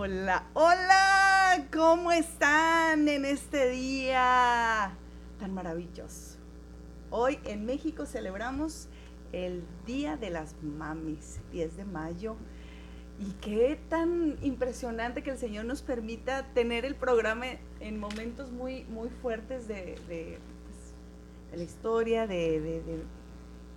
Hola, hola, ¿cómo están en este día tan maravilloso? Hoy en México celebramos el Día de las Mamis, 10 de mayo. Y qué tan impresionante que el Señor nos permita tener el programa en momentos muy, muy fuertes de, pues, la historia, de,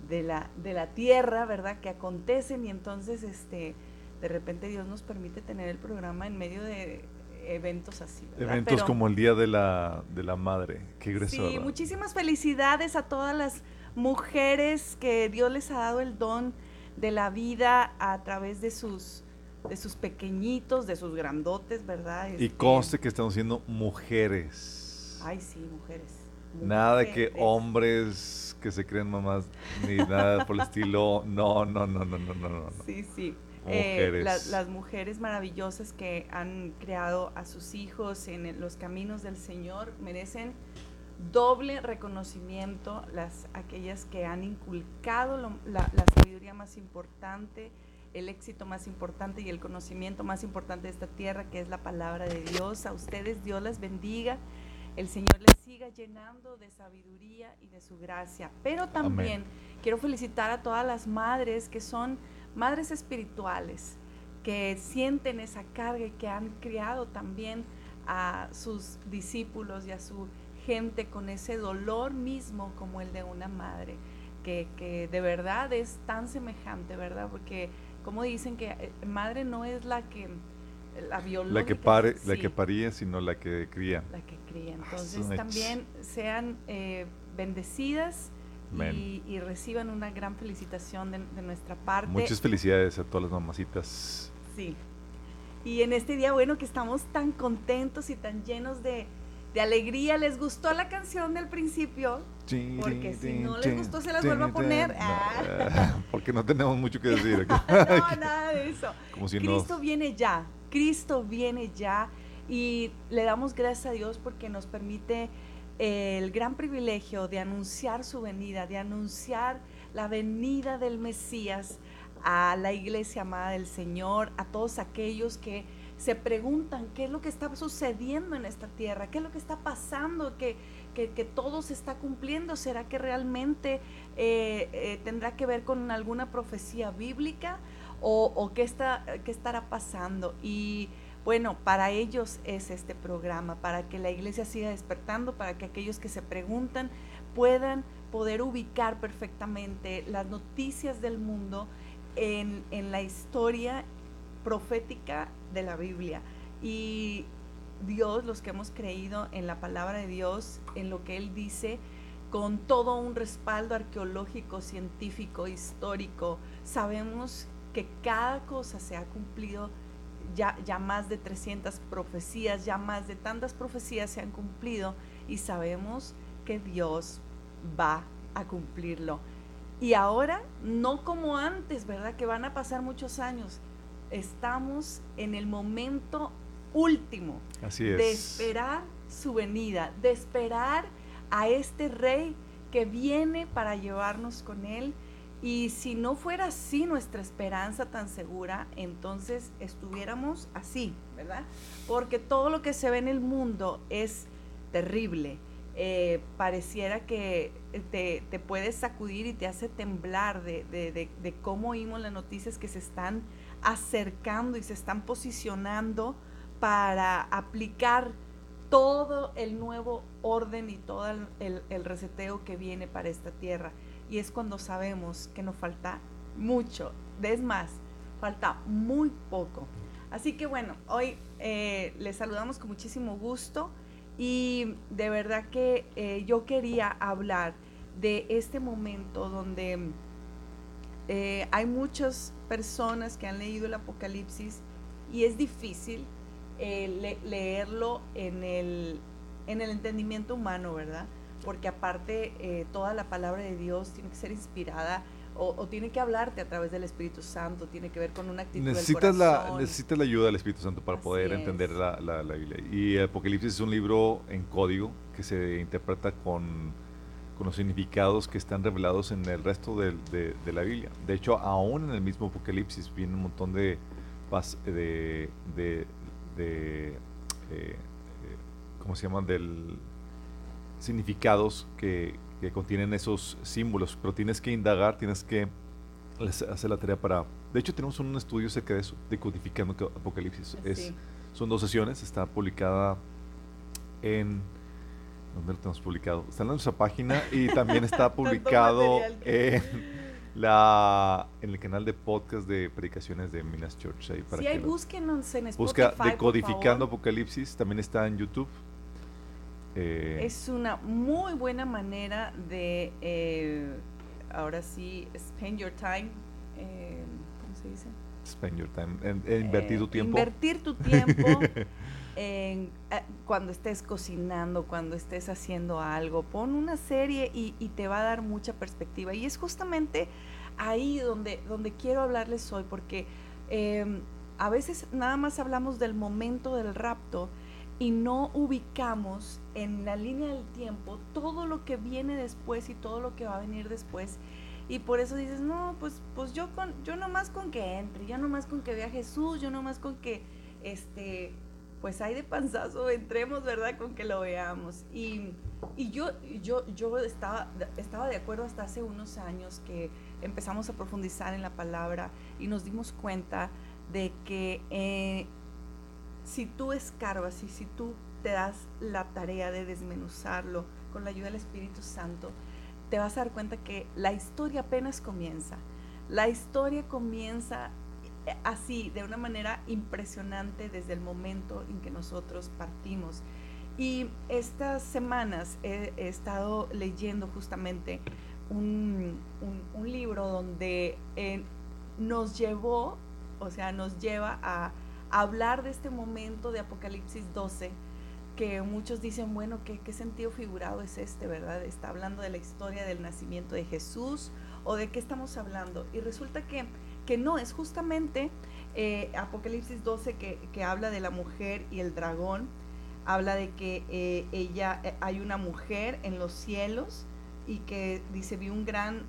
de, la, de la tierra, ¿verdad? Que acontecen y entonces este, de repente Dios nos permite tener el programa en medio de eventos así. Eventos como el Día de la, de la Madre. Qué grueso. Sí, muchísimas felicidades a todas las mujeres que Dios les ha dado el don de la vida a través de sus de sus pequeñitos, de sus grandotes, ¿verdad? y este, conste que estamos siendo mujeres. Ay, sí, mujeres. Nada de que hombres que se creen mamás, ni nada por el estilo. No, no, no, no, no, no, no. Sí, sí. Eh, las mujeres maravillosas que han creado a sus hijos en los caminos del Señor merecen doble reconocimiento, las, aquellas que han inculcado la, la, sabiduría más importante, el éxito más importante y el conocimiento más importante de esta tierra, que es la palabra de Dios. A ustedes Dios las bendiga, el Señor les siga llenando de sabiduría y de su gracia. Pero también quiero felicitar a todas las madres que son madres espirituales, que sienten esa carga y que han criado también a sus discípulos y a su gente con ese dolor mismo como el de una madre, que, que de verdad es tan semejante, ¿verdad? Porque como dicen que eh, madre no es la que la biológica. La que, pare, la que paría, sino la que cría. La que cría. Ah, Entonces también sean eh, bendecidas y, y, reciban una gran felicitación de, de, nuestra parte. Muchas felicidades a todas las mamacitas. Sí. Y en este día, bueno, que estamos tan contentos y tan llenos de, de alegría. ¿Les gustó la canción del principio? Sí, porque si no les gustó, se las vuelvo a poner. Ah. Porque no tenemos mucho que decir aquí. no, nada de eso. Cristo viene ya. Cristo viene ya. Y le damos gracias a Dios porque nos permite el gran privilegio de anunciar su venida, de anunciar la venida del Mesías a la iglesia amada del Señor, a todos aquellos que se preguntan qué es lo que está sucediendo en esta tierra, qué es lo que está pasando, que, que, todo se está cumpliendo. ¿Será que realmente eh, eh, tendrá que ver con alguna profecía bíblica o, qué, está, qué estará pasando? Y bueno, para ellos es este programa, para que la iglesia siga despertando, para que aquellos que se preguntan puedan poder ubicar perfectamente las noticias del mundo en, la historia profética de la Biblia. Y Dios, los que hemos creído en la palabra de Dios, en lo que Él dice, con todo un respaldo arqueológico, científico, histórico, sabemos que cada cosa se ha cumplido, ya, ya más de 300 profecías, ya más de tantas profecías se han cumplido y sabemos que Dios va a cumplirlo. Y ahora, no como antes, ¿verdad? Que van a pasar muchos años estamos en el momento último de esperar su venida, de esperar a este rey que viene para llevarnos con él. Y si no fuera así nuestra esperanza tan segura, entonces estuviéramos así, ¿verdad? Porque todo lo que se ve en el mundo es terrible. Eh, pareciera que te, te, puedes sacudir y te hace temblar de, de, de cómo oímos las noticias que se están acercando y se están posicionando para aplicar todo el nuevo orden y todo el, reseteo que viene para esta tierra. Y es cuando sabemos que nos falta mucho. Es más, falta muy poco. Así que bueno, hoy eh, les saludamos con muchísimo gusto y de verdad que eh, yo quería hablar de este momento donde eh, hay muchas personas que han leído el Apocalipsis y es difícil leerlo en el, en el entendimiento humano, ¿verdad? Porque aparte eh, toda la palabra de Dios tiene que ser inspirada o, tiene que hablarte a través del Espíritu Santo, tiene que ver con una actitud necesitas La, necesitas la ayuda del Espíritu Santo para poder entender la, la, la Biblia. Y Apocalipsis es un libro en código que se interpreta con con los significados que están revelados en el resto de, de, la Biblia. De hecho, aún en el mismo Apocalipsis viene un montón de, de, de de eh, eh, ¿cómo se llaman? Del significados que, que, contienen esos símbolos, pero tienes que indagar, tienes que hacer la tarea para... De hecho, tenemos un estudio acerca de eso, de codificando Apocalipsis. Es, son dos sesiones, está publicada en... ¿Dónde lo tenemos publicado? Está en nuestra página y también está publicado en la en el canal de podcast de predicaciones de Minas Church. Ahí para sí, ahí búsquenos en Spotify, Busca Decodificando Apocalipsis, también está en YouTube. Eh, es una muy buena manera de, eh, ahora sí, spend your time, eh, ¿cómo se dice? Spend your time, en, invertir tu tiempo. Invertir tu tiempo en, cuando estés cocinando, cuando estés haciendo algo. Pon una serie y, y, te va a dar mucha perspectiva. Y es justamente ahí donde, donde quiero hablarles hoy, porque a veces nada más hablamos del momento del rapto y no ubicamos en la línea del tiempo todo lo que viene después y todo lo que va a venir después. Y por eso dices, no, pues, pues yo con, yo nomás con que entre, yo nomás con que vea a Jesús, yo nomás con que este pues hay de panzazo, entremos, ¿verdad? Con que lo veamos. Y, y yo, yo, yo estaba, estaba de acuerdo hasta hace unos años que empezamos a profundizar en la palabra y nos dimos cuenta de que eh, si tú escarbas y si tú te das la tarea de desmenuzarlo con la ayuda del Espíritu Santo, te vas a dar cuenta que la historia apenas comienza. La historia comienza eh, así, de una manera impresionante desde el momento en que nosotros partimos. Y estas semanas he, estado leyendo justamente un, libro donde eh, nos llevó, o sea, nos lleva a hablar de este momento de Apocalipsis 12, que muchos dicen, bueno, ¿qué, ¿qué, sentido figurado es este, verdad? ¿Está hablando de la historia del nacimiento de Jesús o de qué estamos hablando? Y resulta que, que no, es justamente eh, Apocalipsis 12 que, que, habla de la mujer y el dragón, habla de que eh, ella, eh, hay una mujer en los cielos y que dice, vi un gran,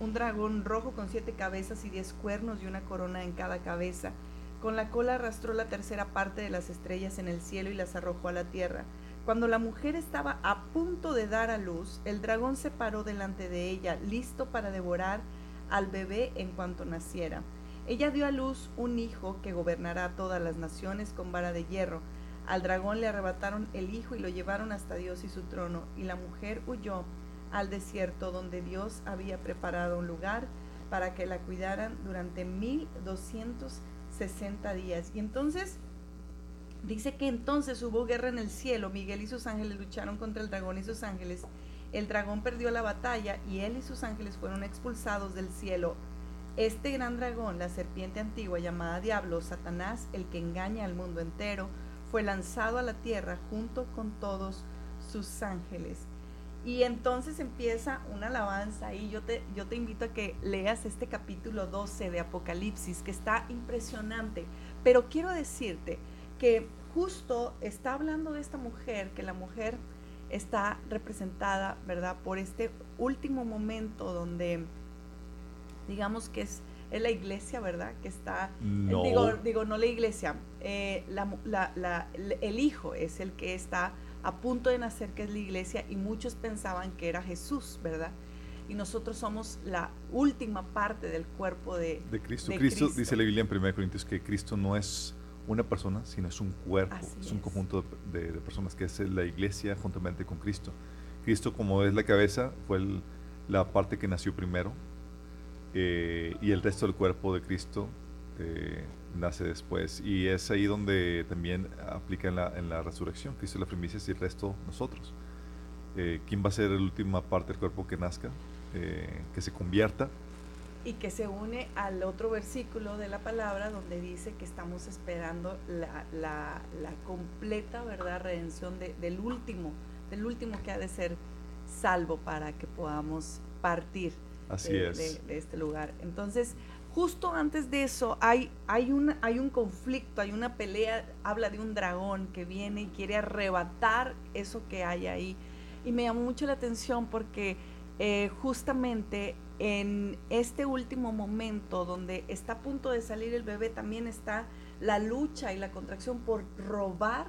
un dragón rojo con siete cabezas y diez cuernos y una corona en cada cabeza con la cola arrastró la tercera parte de las estrellas en el cielo y las arrojó a la tierra. Cuando la mujer estaba a punto de dar a luz, el dragón se paró delante de ella, listo para devorar al bebé en cuanto naciera. Ella dio a luz un hijo que gobernará todas las naciones con vara de hierro. Al dragón le arrebataron el hijo y lo llevaron hasta Dios y su trono, y la mujer huyó al desierto donde Dios había preparado un lugar para que la cuidaran durante mil doscientos 60 días. Y entonces dice que entonces hubo guerra en el cielo, Miguel y sus ángeles lucharon contra el dragón y sus ángeles. El dragón perdió la batalla y él y sus ángeles fueron expulsados del cielo. Este gran dragón, la serpiente antigua llamada Diablo, Satanás, el que engaña al mundo entero, fue lanzado a la tierra junto con todos sus ángeles. Y entonces empieza una alabanza y yo te, yo te invito a que leas este capítulo 12 de Apocalipsis, que está impresionante. Pero quiero decirte que justo está hablando de esta mujer, que la mujer está representada, ¿verdad? Por este último momento donde, digamos que es, es la iglesia, ¿verdad? Que está, digo, digo, no la iglesia, eh, el hijo es el que está a punto de nacer, que es la iglesia, y muchos pensaban que era Jesús, ¿verdad? Y nosotros somos la última parte del cuerpo de, Cristo. Cristo. dice la Biblia en 1 Corintios que Cristo no es una persona, sino es un cuerpo, es un conjunto de, personas que es la iglesia juntamente con Cristo. Cristo como es la cabeza, fue la parte que nació primero, eh, y el resto del cuerpo de Cristo eh, nace después. Y es ahí donde también aplica en la, en la resurrección. Cristo es la primicia y el resto nosotros. Eh, ¿Quién va a ser la última parte del cuerpo que nazca? Eh, que se convierta. Y que se une al otro versículo de la palabra donde dice que estamos esperando la, la, la completa verdad redención de, del último, del último que ha de ser salvo para que podamos partir Así de, es. de, este lugar. Entonces, justo antes de eso hay, hay, un, hay un conflicto, hay una pelea, habla de un dragón que viene y quiere arrebatar eso que hay ahí. Y me llamó mucho la atención porque eh, justamente en este último momento donde está a punto de salir el bebé, también está la lucha y la contracción por robar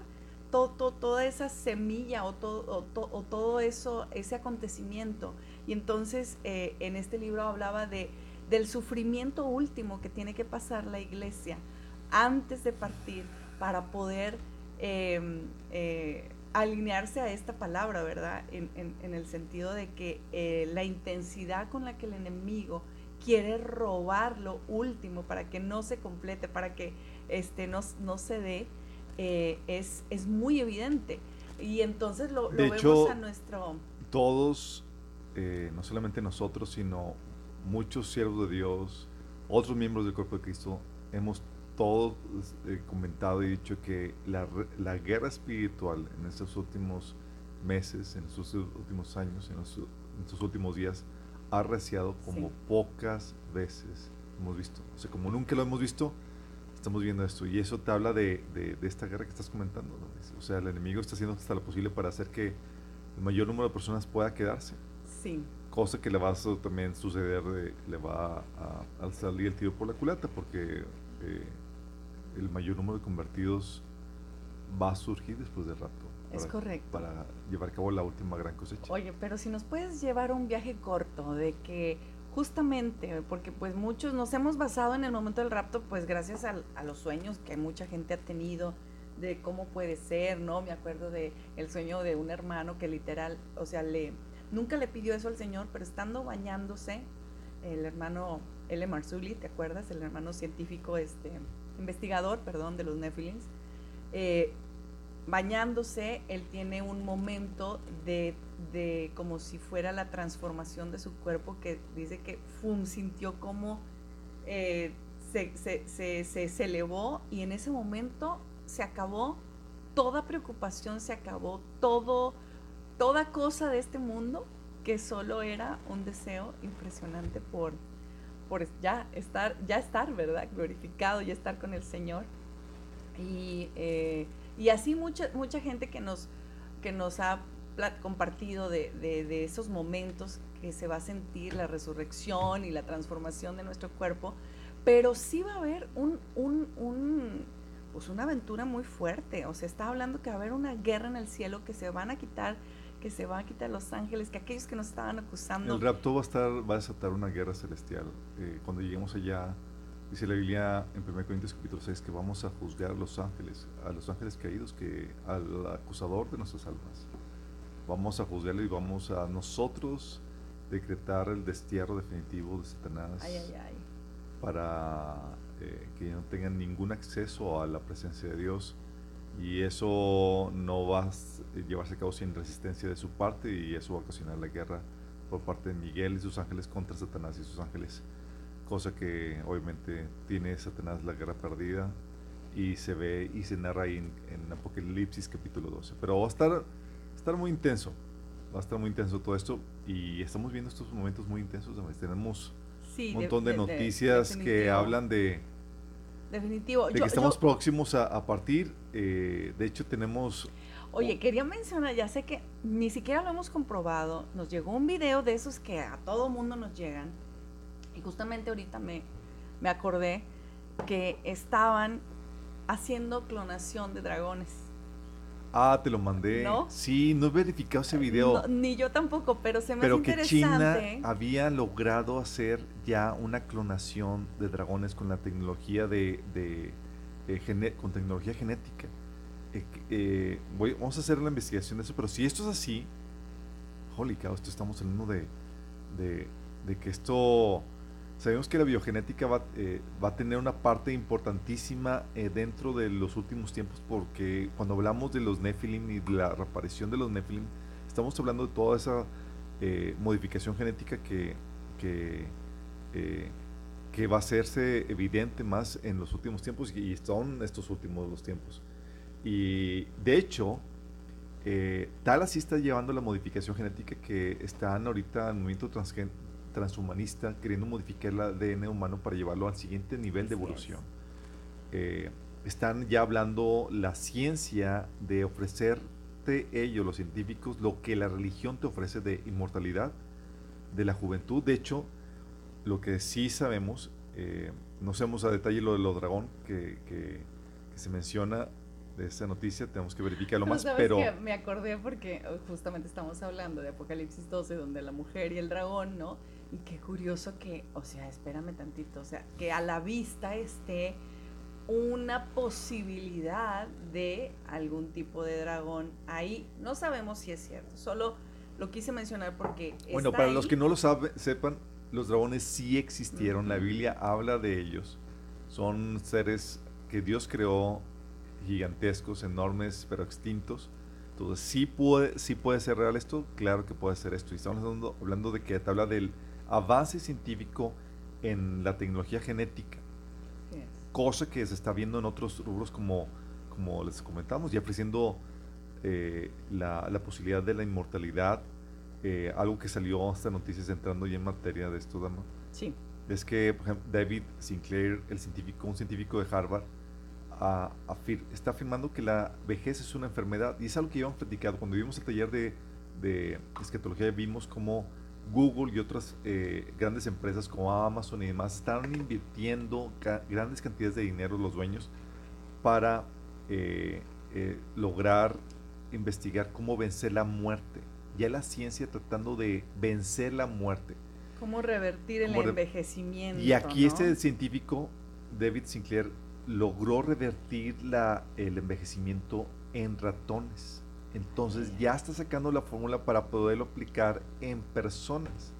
todo, toda esa semilla o todo, o, todo eso, ese acontecimiento. Y entonces eh, en este libro hablaba de, del sufrimiento último que tiene que pasar la iglesia antes de partir para poder em, eh, alinearse a esta palabra, ¿verdad? En, el sentido de que eh, la intensidad con la que el enemigo quiere robar lo último para que no se complete, para que este, no, no se dé, eh, es, es muy evidente. Y entonces lo, vemos a nuestro... Todos, no solamente nosotros, sino muchos siervos de Dios, otros miembros del cuerpo de Cristo, hemos todos eh, comentado y dicho que la, la, guerra espiritual en estos últimos meses, en estos últimos años, en, estos últimos días, ha arreciado como pocas veces hemos visto. O sea, como nunca lo hemos visto, estamos viendo esto. Y eso te habla de, de, esta guerra que estás comentando. O sea, el enemigo está haciendo hasta lo posible para hacer que el mayor número de personas pueda quedarse. Sí. Cosa que le va a también suceder, le va a, salir el tiro por la culata, porque eh, el mayor número de convertidos va a surgir después del rato. es correcto. Para llevar a cabo la última gran cosecha. Oye, pero si nos puedes llevar un viaje corto de que justamente, porque pues muchos nos hemos basado en el momento del rapto, pues gracias a, los sueños que mucha gente ha tenido de cómo puede ser, ¿no? Me acuerdo de el sueño de un hermano que literal, o sea, le nunca le pidió eso al Señor, pero estando bañándose, el hermano L. Marzulli, ¿te acuerdas? El hermano científico, este, investigador, perdón, de los Nephilims, eh, bañándose, él tiene un momento de, de, como si fuera la transformación de su cuerpo, que dice que fum, sintió como eh, se, se, se, se, elevó y en ese momento se acabó toda preocupación, se acabó todo, toda cosa de este mundo que solo era un deseo impresionante por, por ya estar, ya estar, ¿verdad? Glorificado, ya estar con el Señor. Y, eh, y así mucha, mucha gente que nos, que nos ha compartido de, de, esos momentos que se va a sentir la resurrección y la transformación de nuestro cuerpo, pero sí va a haber un, un, un, pues una aventura muy fuerte. O sea, está hablando que va a haber una guerra en el cielo, que se van a quitar que se van a quitar los ángeles, que aquellos que nos estaban acusando. El rapto va a estar, va a desatar una guerra celestial. Eh, cuando lleguemos allá, dice la Biblia en 1 Corintios capítulo 6 que vamos a juzgar a los ángeles, a los ángeles caídos, que al acusador de nuestras almas. Vamos a juzgarle y vamos a nosotros decretar el destierro definitivo de Satanás para eh, que no tengan ningún acceso a la presencia de Dios y eso no va a llevarse a cabo sin resistencia de su parte y eso va a ocasionar la guerra por parte de Miguel y sus ángeles contra Satanás y sus ángeles, cosa que obviamente tiene Satanás la guerra perdida y se ve y se narra ahí en, Apocalipsis capítulo 12. Pero va a estar, estar muy intenso, va a estar muy intenso todo esto y estamos viendo estos momentos muy intensos, tenemos un montón de, noticias que hablan de Definitivo. De que estamos próximos a, partir. Eh, de hecho, tenemos... Oye, quería mencionar, ya sé que ni siquiera lo hemos comprobado. Nos llegó un video de esos que a todo mundo nos llegan. Y justamente ahorita me, me acordé que estaban haciendo clonación de dragones. Ah, te lo mandé. ¿No? Sí, no he verificado ese video. ni yo tampoco, pero se me pero hace que China había logrado hacer ya una clonación de dragones con la tecnología de, de, con tecnología genética. Eh, eh, voy, vamos a hacer la investigación de eso, pero si esto es así, holy cow, esto estamos hablando de, de, de que esto Sabemos que la biogenética va, eh, va a tener una parte importantísima eh, dentro de los últimos tiempos porque cuando hablamos de los Nephilim y de la reaparición de los Nephilim, estamos hablando de toda esa eh, modificación genética que, que, que, va a hacerse evidente más en los últimos tiempos y son estos últimos los tiempos. Y de hecho, tal así está llevando la modificación genética que están ahorita en el movimiento transgénero transhumanista queriendo modificar el ADN humano para llevarlo al siguiente nivel de evolución. Eh, están ya hablando la ciencia de ofrecerte ellos, los científicos, lo que la religión te ofrece de inmortalidad, de la juventud. De hecho, lo que sí sabemos, eh, no sabemos a detalle lo de los dragón que, que, se menciona de esta noticia, tenemos que verificarlo más, pero... Que me acordé porque oh, justamente estamos hablando de Apocalipsis 12, donde la mujer y el dragón, ¿no? Y qué curioso que, o sea, espérame tantito, o sea, que a la vista esté una posibilidad de algún tipo de dragón ahí. No sabemos si es cierto, solo lo quise mencionar porque... Bueno, para los que no lo saben, sepan, los dragones sí existieron, la Biblia habla de ellos. Son seres que Dios creó, gigantescos, enormes, pero extintos. Entonces, ¿sí puede, sí puede ser real esto? Claro que puede ser esto. Y estamos hablando, hablando de que te habla del avance científico en la tecnología genética cosa que se está viendo en otros rubros como, como les comentamos, y ofreciendo eh, la, la, posibilidad de la inmortalidad, eh, algo que salió hasta noticias entrando ya en materia de esto, Dama. Sí. Es que, por ejemplo, David Sinclair, el científico, un científico de Harvard, está afirmando que la vejez es una enfermedad, y es algo que ya hemos platicado. Cuando vimos el taller de, de escatología, vimos cómo Google y otras eh, grandes empresas como Amazon y demás están invirtiendo grandes cantidades de dinero los dueños para eh, eh, lograr investigar cómo vencer la muerte. Ya la ciencia tratando de vencer la muerte. Cómo revertir el envejecimiento. Y aquí este científico, David Sinclair, logró revertir la, el envejecimiento en ratones. Entonces ya está sacando la fórmula para poderlo aplicar en personas.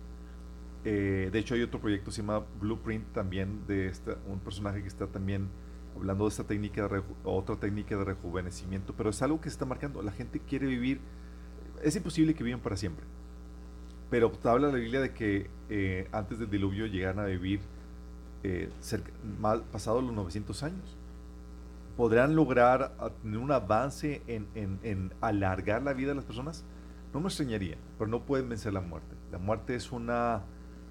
Eh, de hecho hay otro proyecto se llama Blueprint también de esta, un personaje que está también hablando de esta técnica de otra técnica de rejuvenecimiento, pero es algo que se está marcando. La gente quiere vivir, es imposible que vivan para siempre. Pero habla la Biblia de que eh, antes del diluvio llegaran a vivir eh, cerca, mal, pasado los 900 años podrán lograr tener un avance en, alargar la vida de las personas, no me extrañaría, pero no pueden vencer la muerte. La muerte es una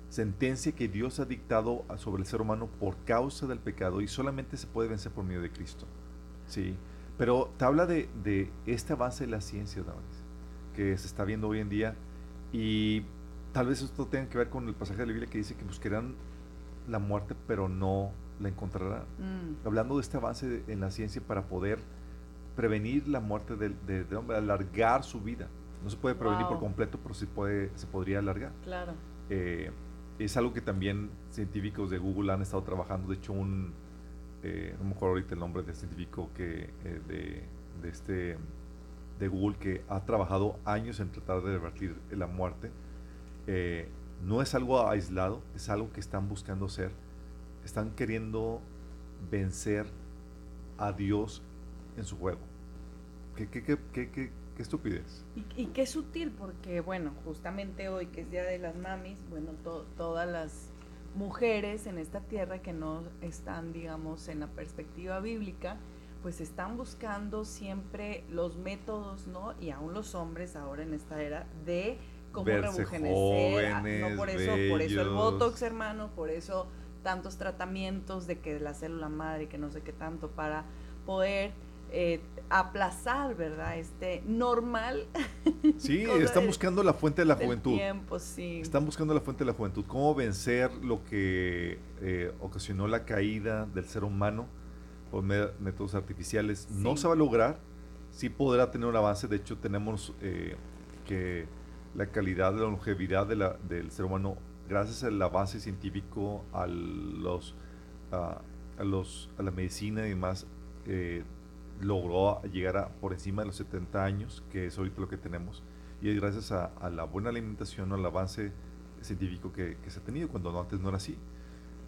sentencia que Dios ha dictado sobre el ser humano por causa del pecado y solamente se puede vencer por medio de Cristo. ¿sí? Pero te habla de, este avance de la ciencia, que se está viendo hoy en día y tal vez esto tenga que ver con el pasaje de la Biblia que dice que buscarán la muerte pero no la encontrará. Mm. Hablando de este avance en la ciencia para poder prevenir la muerte del, hombre, alargar su vida. No se puede prevenir por completo, pero sí puede, se podría alargar. Claro. Eh, es algo que también científicos de Google han estado trabajando. De hecho, un, eh, no me acuerdo ahorita el nombre del científico que, eh, de, de, este, de Google que ha trabajado años en tratar de revertir la muerte. no es algo aislado, es algo que están buscando hacer están queriendo vencer a Dios en su juego. ¿Qué, qué, qué, qué, qué estupidez? Y, qué sutil, porque bueno, justamente hoy que es Día de las Mamis, bueno, todas las mujeres en esta tierra que no están, digamos, en la perspectiva bíblica, pues están buscando siempre los métodos, ¿no? Y aún los hombres ahora en esta era de cómo rejuvenecer. Ah, no por eso, por eso el Botox, hermano, por eso tantos tratamientos de que la célula madre, que no sé qué tanto, para poder eh, aplazar, ¿verdad? Este normal. Sí, están buscando la fuente de la juventud. Tiempo, sí. Están buscando la fuente de la juventud. ¿Cómo vencer lo que eh, ocasionó la caída del ser humano por métodos artificiales? No se va a lograr. Sí podrá tener un avance. De hecho, tenemos eh, que la calidad, la longevidad de la, del ser humano gracias al avance científico, a los, a, los, a la medicina y demás, eh, logró llegar a por encima de los 70 años, que es ahorita lo que tenemos, y es gracias a, la buena alimentación, al avance científico que, se ha tenido, cuando antes no era así.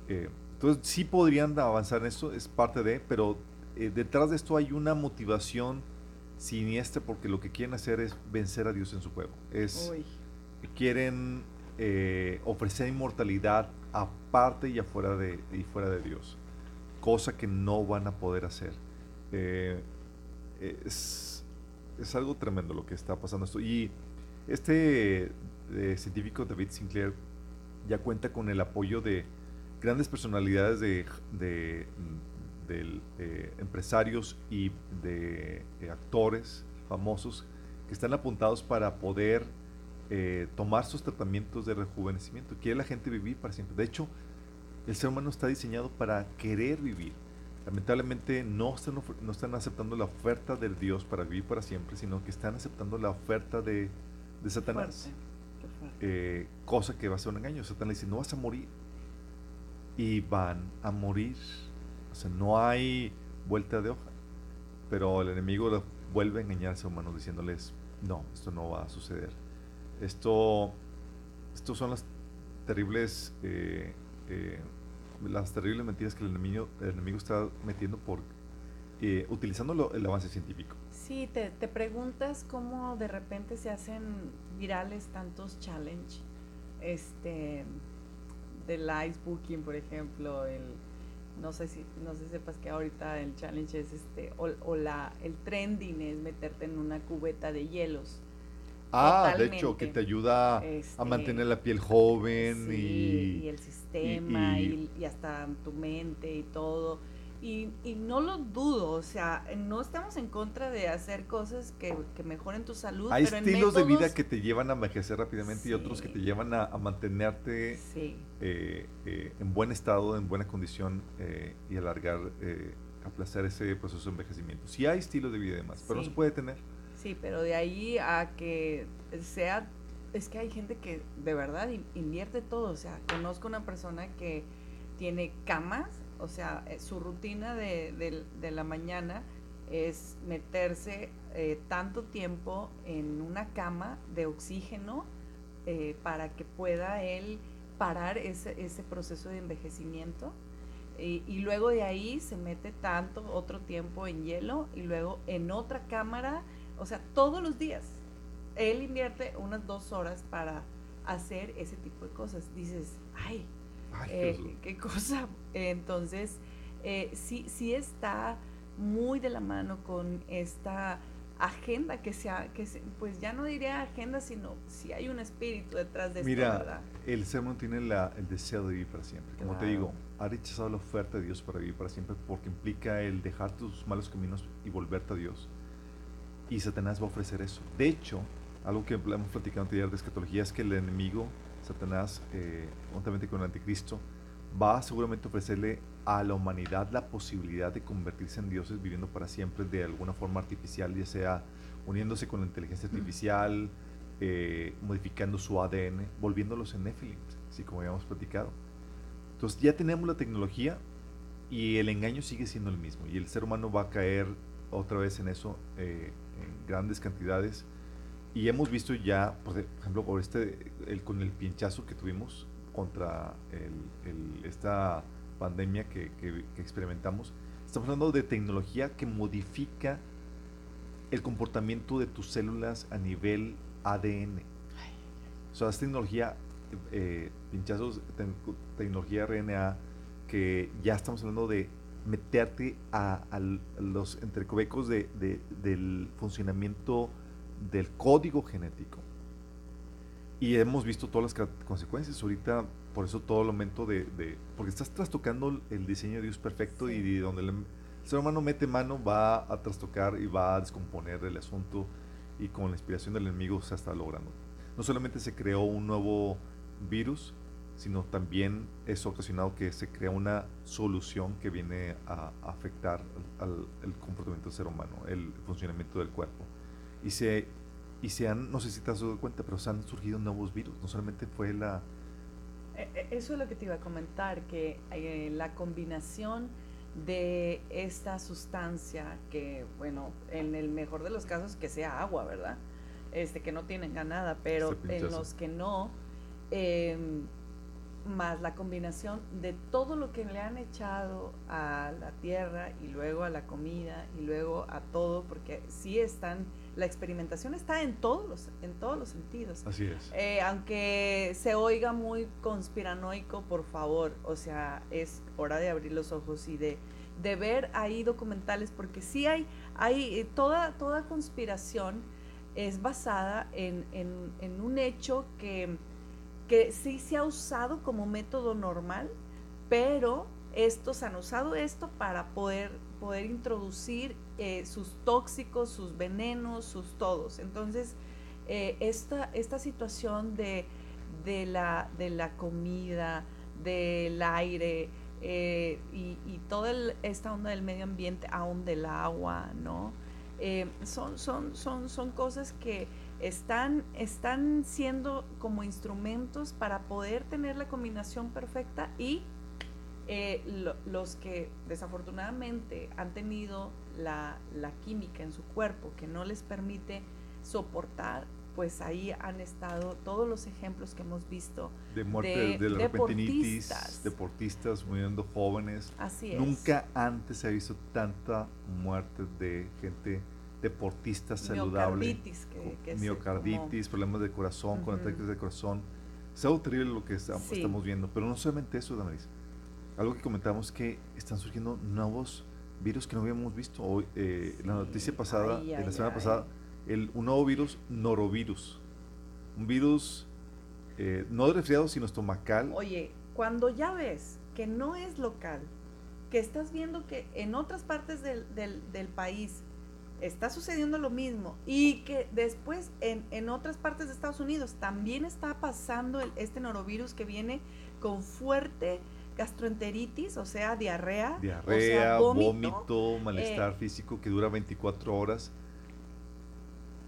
Eh, entonces, sí podrían avanzar en esto, es parte de, pero eh, detrás de esto hay una motivación siniestra porque lo que quieren hacer es vencer a Dios en su juego. Es, quieren eh, ofrecer inmortalidad aparte y afuera de, y fuera de Dios, cosa que no van a poder hacer. Eh, es, es, algo tremendo lo que está pasando esto. Y este eh, científico David Sinclair ya cuenta con el apoyo de grandes personalidades de, de, empresarios y de actores famosos que están apuntados para poder eh, tomar sus tratamientos de rejuvenecimiento. Quiere la gente vivir para siempre. De hecho, el ser humano está diseñado para querer vivir. Lamentablemente no están, no están aceptando la oferta del Dios para vivir para siempre, sino que están aceptando la oferta de, de Satanás. Eh, cosa que va a ser un engaño. Satanás dice, no vas a morir. Y van a morir. O sea, no hay vuelta de hoja. Pero el enemigo vuelve a engañar al ser humano diciéndoles, no, esto no va a suceder. Esto, estos son las terribles, eh, eh, las terribles mentiras que el enemigo, está metiendo por eh, utilizando el avance científico. Sí, te, te, preguntas cómo de repente se hacen virales tantos challenge, este, del ice booking, por ejemplo, el no sé si no sé sepas que ahorita el challenge es este o, la el trending es meterte en una cubeta de hielos ah de hecho que te ayuda a este, mantener la piel joven y, el sistema y, y, hasta tu mente y todo y, y, no lo dudo, o sea, no estamos en contra de hacer cosas que, que mejoren tu salud. Hay estilos de vida que te llevan a envejecer rápidamente y otros que te llevan a, mantenerte eh, eh, en buen estado, en buena condición eh, y alargar, aplazar ese proceso de envejecimiento. Sí hay estilos de vida y demás, pero no se puede tener. Sí, pero de ahí a que sea, es que hay gente que de verdad invierte todo, o sea, conozco una persona que tiene camas o sea, eh, su rutina de, la mañana es meterse eh, tanto tiempo en una cama de oxígeno eh, para que pueda él parar ese, proceso de envejecimiento. Y, luego de ahí se mete tanto otro tiempo en hielo y luego en otra cámara, o sea, todos los días. Él invierte unas dos horas para hacer ese tipo de cosas. Dices, ay, eh, qué cosa. Entonces, eh, sí, sí está muy de la mano con esta agenda que sea, que pues ya no diría agenda, sino si hay un espíritu detrás de Mira, esto, el ser humano tiene el deseo de vivir para siempre. Como te digo, ha rechazado la oferta de Dios para vivir para siempre porque implica el dejar tus malos caminos y volverte a Dios. Y Satanás va a ofrecer eso. De hecho, algo que hemos platicado anterior de escatología es que el enemigo Satanás, eh, juntamente con el anticristo, va a seguramente ofrecerle a la humanidad la posibilidad de convertirse en dioses viviendo para siempre de alguna forma artificial, ya sea uniéndose con la inteligencia artificial, eh, modificando su ADN, volviéndolos en Nephilim, así como habíamos platicado. Entonces ya tenemos la tecnología y el engaño sigue siendo el mismo y el ser humano va a caer otra vez en eso eh, en grandes cantidades y hemos visto ya, por ejemplo, por este, el, con el pinchazo que tuvimos contra el, esta pandemia que, que, experimentamos, estamos hablando de tecnología que modifica el comportamiento de tus células a nivel ADN. O sea, es tecnología, eh, pinchazos, tecnología RNA, que ya estamos hablando de meterte a, los entrecovecos de, del funcionamiento del código genético. Y hemos visto todas las consecuencias. Ahorita, por eso todo el aumento de, porque estás trastocando el diseño de Dios perfecto y donde el, ser humano mete mano va a trastocar y va a descomponer el asunto y con la inspiración del enemigo se está logrando. No solamente se creó un nuevo virus, sino también es ocasionado que se crea una solución que viene a, afectar al, el comportamiento del ser humano, el funcionamiento del cuerpo y se, y se han, no sé si te has dado cuenta, pero se han surgido nuevos virus, no solamente fue la... E, e, eso es lo que te iba a comentar, que eh, la combinación de esta sustancia, que bueno, en el mejor de los casos que sea agua, ¿verdad? Este, que no tienen nada, pero en los que no, em, más la combinación de todo lo que le han echado a la tierra y luego a la comida y luego a todo, porque sí están la experimentación está en todos los, en todos los sentidos. Así es. Eh, aunque se oiga muy conspiranoico, por favor, o sea, es hora de abrir los ojos y de, de ver ahí documentales, porque sí hay, hay eh, toda, toda conspiración es basada en, en, un hecho que, que sí se ha usado como método normal, pero estos han usado esto para poder, poder introducir eh, sus tóxicos, sus venenos, sus todos. Entonces, eh, esta, esta situación de, de, la, de la comida, del aire eh, y, y, toda esta onda del medio ambiente, aún del agua, ¿no? Son, son, son, son cosas que están, están siendo como instrumentos para poder tener la combinación perfecta y los que desafortunadamente han tenido la, la, química en su cuerpo que no les permite soportar, pues ahí han estado todos los ejemplos que hemos visto de muerte de, la deportistas. deportistas muriendo jóvenes. Así es. Nunca antes se ha visto tanta muerte de gente deportista saludable. Miocarditis, que, miocarditis, problemas de corazón, con ataques de corazón. Es algo terrible lo que estamos, viendo, pero no solamente eso, Damaris. Algo que comentamos que están surgiendo nuevos virus que no habíamos visto. Hoy, eh, la noticia pasada, la semana pasada, el, un nuevo virus, norovirus. Un virus eh, no de resfriado, sino estomacal. Oye, cuando ya ves que no es local, que estás viendo que en otras partes del, del, país está sucediendo lo mismo y que después en, en, otras partes de Estados Unidos también está pasando el, este norovirus que viene con fuerte gastroenteritis, o sea, diarrea. Diarrea, vómito, malestar eh, físico que dura 24 horas.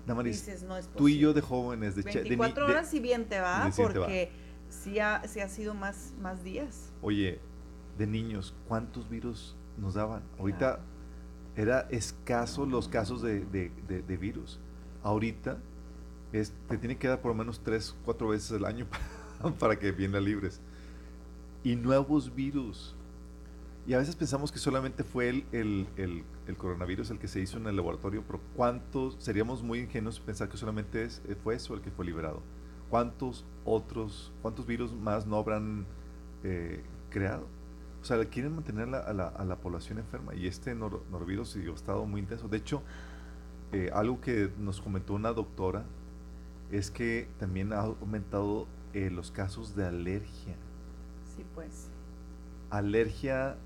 Damaris, tú y yo de jóvenes, de 24 horas si bien te va, porque Sí, ha, ha sido más, más días. Oye, de niños, ¿cuántos virus nos daban? Ahorita era escaso los casos de, de, virus. Ahorita es, te tiene que dar por lo menos 3, 4 veces al año para, para que vienen libres. Y nuevos virus. Y a veces pensamos que solamente fue el, el, el, coronavirus el que se hizo en el laboratorio, pero ¿cuántos? Seríamos muy ingenuos pensar que solamente es, eh, fue eso el que fue liberado. ¿Cuántos otros, cuántos virus más no habrán eh, creado? O sea, quieren mantener a, la, a, la, población enferma y este nor, norovirus ha estado muy intenso. De hecho, eh, algo que nos comentó una doctora es que también ha aumentado los casos de alergia. Sí, pues. Alergia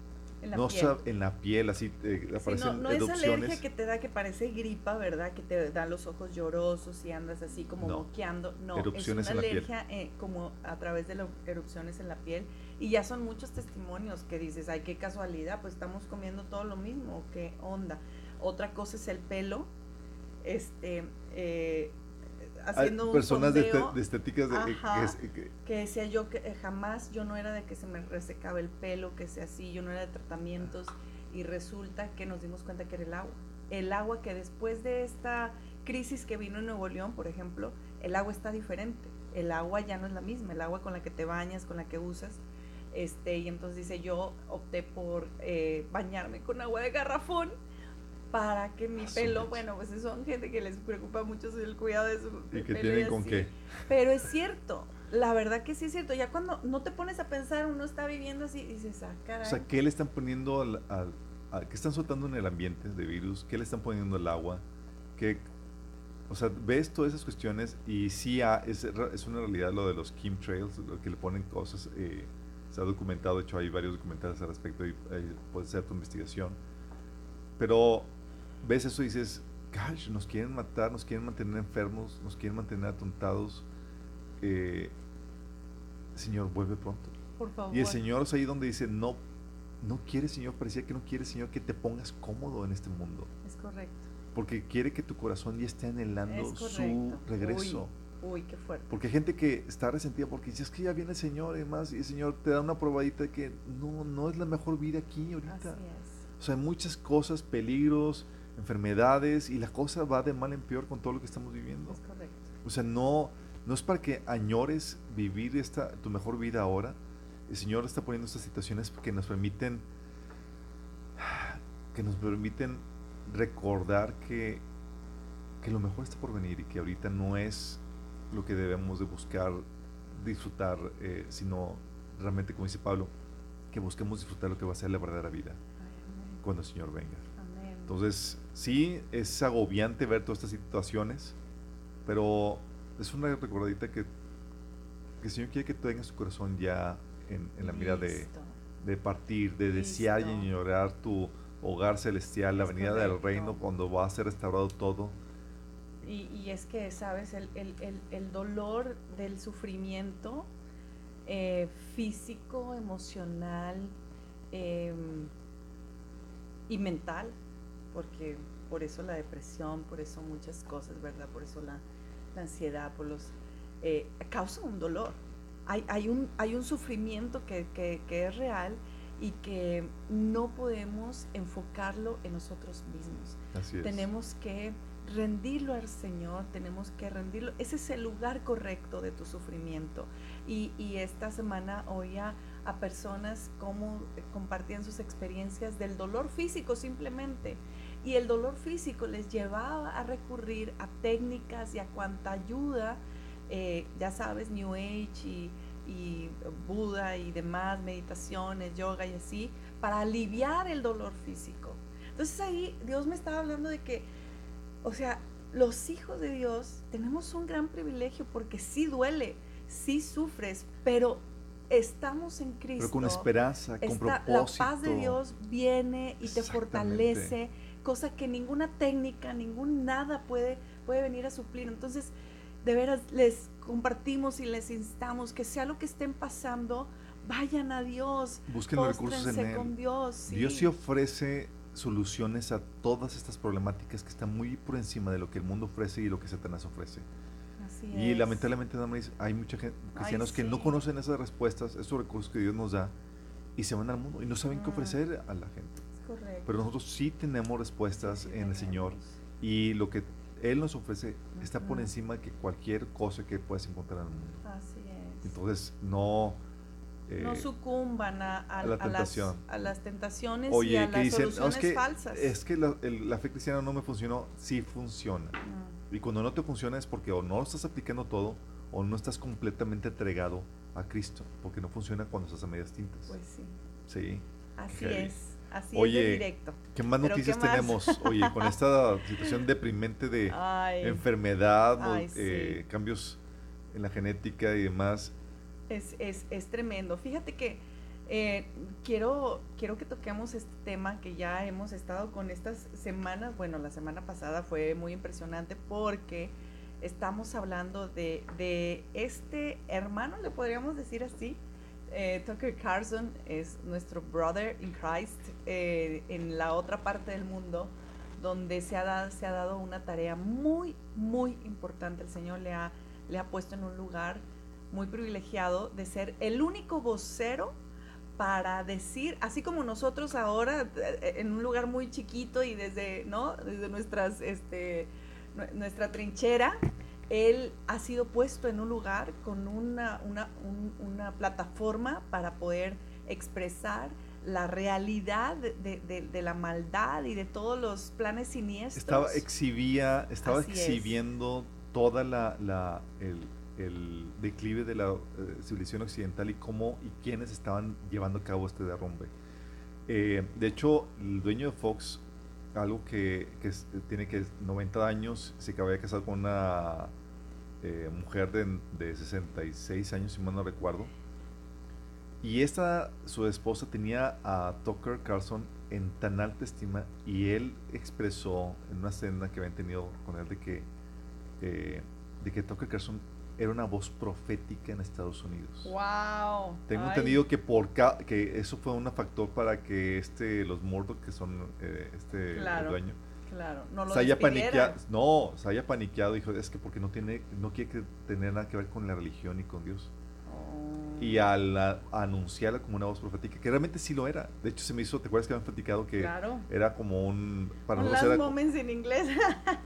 en la, no piel. en la piel, así eh, aparecen no, es alergia que te da que parece gripa, ¿verdad? Que te da los ojos llorosos y andas así como no. moqueando. No, erupciones es una alergia eh, como a través de las erupciones en la piel. Y ya son muchos testimonios que dices, ay, qué casualidad, pues estamos comiendo todo lo mismo, qué onda. Otra cosa es el pelo. Este, eh, haciendo personas de, estéticas que, decía yo que eh, jamás yo no era de que se me resecaba el pelo que sea así yo no era de tratamientos y resulta que nos dimos cuenta que era el agua el agua que después de esta crisis que vino en Nuevo León por ejemplo el agua está diferente el agua ya no es la misma el agua con la que te bañas con la que usas este y entonces dice yo opté por eh, bañarme con agua de garrafón para que mi pelo, bueno, pues son gente que les preocupa mucho el cuidado de su ¿Y que tienen con qué? Pero es cierto, la verdad que sí es cierto. Ya cuando no te pones a pensar, uno está viviendo así y dices, ah, caray. O sea, ¿qué le están poniendo al, al, qué están soltando en el ambiente de virus? ¿Qué le están poniendo al agua? ¿Qué, o sea, ves todas esas cuestiones y sí es, es, una realidad lo de los chemtrails, lo que le ponen cosas, eh, se ha documentado, de hecho hay varios documentales al respecto y eh, puede ser tu investigación. Pero ves eso y dices, gosh, nos quieren matar, nos quieren mantener enfermos, nos quieren mantener atontados. Eh, Señor, vuelve pronto. Por favor. Y el Señor es ahí donde dice, no, no quiere, Señor, parecía que no quiere, Señor, que te pongas cómodo en este mundo. Es correcto. Porque quiere que tu corazón ya esté anhelando su regreso. Uy, qué fuerte. Porque hay gente que está resentida porque dice, es que ya viene el Señor y más, y el Señor te da una probadita de que no, no es la mejor vida aquí ahorita. Así es. O sea, hay muchas cosas, peligros, enfermedades y la cosa va de mal en peor con todo lo que estamos viviendo. Es correcto. O sea, no, no es para que añores vivir esta, tu mejor vida ahora. El Señor está poniendo estas situaciones que nos permiten, que nos permiten recordar que, que lo mejor está por venir y que ahorita no es lo que debemos de buscar disfrutar, eh, sino realmente, como dice Pablo, que busquemos disfrutar lo que va a ser la verdadera vida cuando el Señor venga. Entonces, sí, es agobiante ver todas estas situaciones, pero es una recordadita que, que el Señor quiere que tengas tu corazón ya en, la mira de, de, partir, de desear y añorar tu hogar celestial, la venida del reino, cuando va a ser restaurado todo. Y, es que, ¿sabes? El, el, dolor del sufrimiento eh, físico, emocional em, y mental, porque por eso la depresión, por eso muchas cosas, ¿verdad? Por eso la, ansiedad, por los... Eh, causa un dolor. Hay, hay, un, hay un sufrimiento que, que, que es real y que no podemos enfocarlo en nosotros mismos. Así es. Tenemos que rendirlo al Señor, tenemos que rendirlo. Ese es el lugar correcto de tu sufrimiento. Y, esta semana oía a personas cómo compartían sus experiencias del dolor físico simplemente. Y el dolor físico les llevaba a recurrir a técnicas y a cuanta ayuda, eh, ya sabes, New Age y, y Buda y demás, meditaciones, yoga y así, para aliviar el dolor físico. Entonces ahí Dios me estaba hablando de que o sea, los hijos de Dios tenemos un gran privilegio porque sí duele, sí sufres, pero estamos en Cristo. Pero con esperanza, con propósito. La paz de Dios viene y te fortalece, cosa que ninguna técnica, ningún nada puede, puede venir a suplir. Entonces, de veras, les compartimos y les instamos que sea lo que estén pasando, vayan a Dios. Busquen los recursos en Él. Con Dios, Dios sí ofrece soluciones a todas estas problemáticas que están muy por encima de lo que el mundo ofrece y lo que Satanás ofrece. Así y lamentablemente hay mucha gente, cristianos que no conocen esas respuestas, esos recursos que Dios nos da y se van al mundo y no saben qué ofrecer a la gente. Pero nosotros sí tenemos respuestas en el Señor y lo que Él nos ofrece está por encima de cualquier cosa que puedas encontrar en el mundo. Así es. Entonces no no eh, sucumban a, la tentación. Las, a, las, tentaciones y a las dicen, soluciones es que, falsas. Es que la, fe cristiana no me funcionó, sí funciona. Mm. Y cuando no te funciona es porque o no estás aplicando todo o no estás completamente entregado a Cristo, porque no funciona cuando estás a medias tintas. Pues sí. Sí. Así es. Así Oye, es directo. ¿qué más noticias tenemos? Oye, con esta situación deprimente de enfermedad, eh, cambios en la genética y demás, es, es, es tremendo. Fíjate que eh, quiero, quiero que toquemos este tema que ya hemos estado con estas semanas. Bueno, la semana pasada fue muy impresionante porque estamos hablando de, de este hermano, le podríamos decir así. Eh, Tucker Carlson es nuestro brother in Christ eh, en la otra parte del mundo donde se ha, dado, se ha dado una tarea muy, muy importante. El Señor le ha, le ha puesto en un lugar muy privilegiado de ser el único vocero para decir, así como nosotros ahora eh, en un lugar muy chiquito y desde, ¿no? desde nuestras, este, nuestra trinchera, él ha sido puesto en un lugar con una, una, una plataforma para poder expresar la realidad de, de, la maldad y de todos los planes siniestros. Estaba, exhibía, estaba exhibiendo toda la, la el, el declive de la eh, civilización occidental y cómo y quiénes estaban llevando a cabo este derrumbe. Eh, de hecho, el dueño de Fox, algo que, que tiene que 90 años, se acaba de casar con una eh, mujer de, de, 66 años, si mal no recuerdo. Y esta, su esposa, tenía a Tucker Carlson en tan alta estima y él expresó en una cena que habían tenido con él de que, de que Tucker Carlson era una voz profética en Estados Unidos. Wow. Tengo entendido que por que eso fue un factor para que este los Murdoch que son eh, este dueño Claro, no lo se haya paniqueado, no, se haya paniqueado, dijo, es que porque no tiene no quiere tener nada que ver con la religión y con Dios y al anunciarla como una voz profética, que realmente sí lo era. De hecho, se me hizo, ¿te acuerdas que habían platicado que era como un... Para un Last Moments en inglés.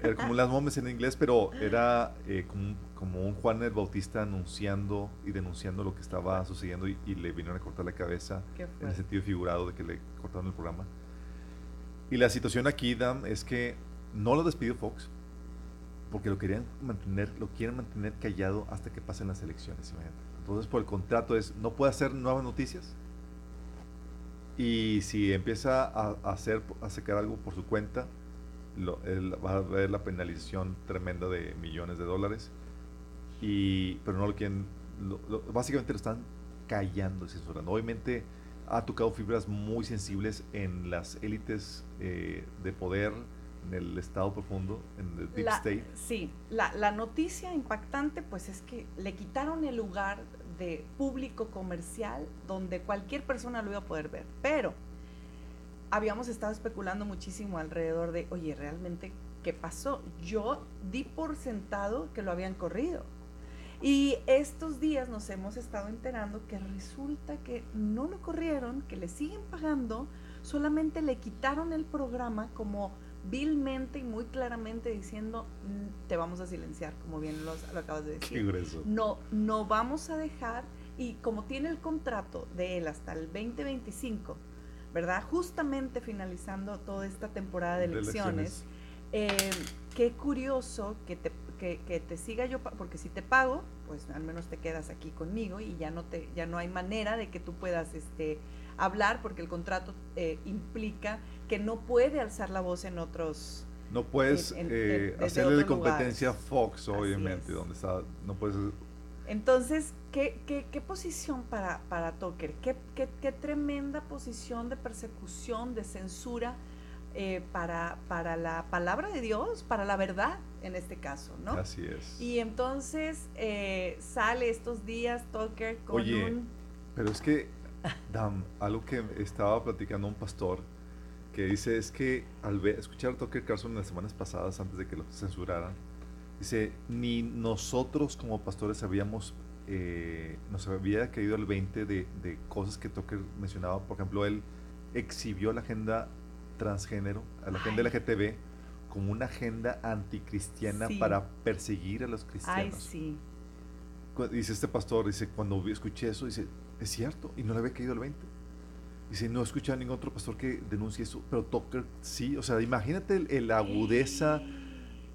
Era como un Last Moments en inglés, pero era eh, como, como, un Juan el Bautista anunciando y denunciando lo que estaba sucediendo y, le vinieron a cortar la cabeza en el sentido figurado de que le cortaron el programa. Y la situación aquí, Dan, es que no lo despidió Fox, porque lo querían mantener, lo quieren mantener callado hasta que pasen las elecciones, imagínate. Entonces, por el contrato es, no puede hacer nuevas noticias. Y si empieza a, hacer, a sacar algo por su cuenta, lo, va a ver la penalización tremenda de millones de dólares. Y, pero no lo quieren, básicamente lo están callando, censurando. Obviamente ha tocado fibras muy sensibles en las élites eh, de poder el estado profundo, en el deep state. Sí, la, la, noticia impactante pues es que le quitaron el lugar de público comercial donde cualquier persona lo iba a poder ver. Pero habíamos estado especulando muchísimo alrededor de, oye, realmente, ¿qué pasó? Yo di por sentado que lo habían corrido. Y estos días nos hemos estado enterando que resulta que no lo corrieron, que le siguen pagando, solamente le quitaron el programa como vilmente y muy claramente diciendo mm, te vamos a silenciar, como bien lo, acabas de decir. Qué no, no vamos a dejar, y como tiene el contrato de él hasta el 2025, ¿verdad? Justamente finalizando toda esta temporada de elecciones, eh, qué curioso que te, que, te siga yo, porque si te pago, pues al menos te quedas aquí conmigo y ya no, te, ya no hay manera de que tú puedas este, hablar, porque el contrato eh, implica que no puede alzar la voz en otros... No puedes eh, hacerle de competencia a Fox, obviamente, donde está, no puedes... Entonces, ¿qué, qué, qué posición para, para Tucker? ¿Qué, ¿Qué, qué, tremenda posición de persecución, de censura eh, para, para la palabra de Dios, para la verdad en este caso, ¿no? Así es. Y entonces eh, sale estos días Tucker con Oye, pero es que, Dan, algo que estaba platicando un pastor, que dice es que al ver, escuchar a Tucker Carlson en las semanas pasadas, antes de que lo censuraran, dice, ni nosotros como pastores habíamos, eh, nos había caído el 20 de, de, cosas que Tucker mencionaba. Por ejemplo, él exhibió la agenda transgénero, a la agenda LGTB, como una agenda anticristiana para perseguir a los cristianos. Ay, sí. Dice este pastor, dice, cuando escuché eso, dice, es cierto, y no le había caído el 20. Dice, no he escuchado a ningún otro pastor que denuncie eso, pero Tucker sí, o sea, imagínate la agudeza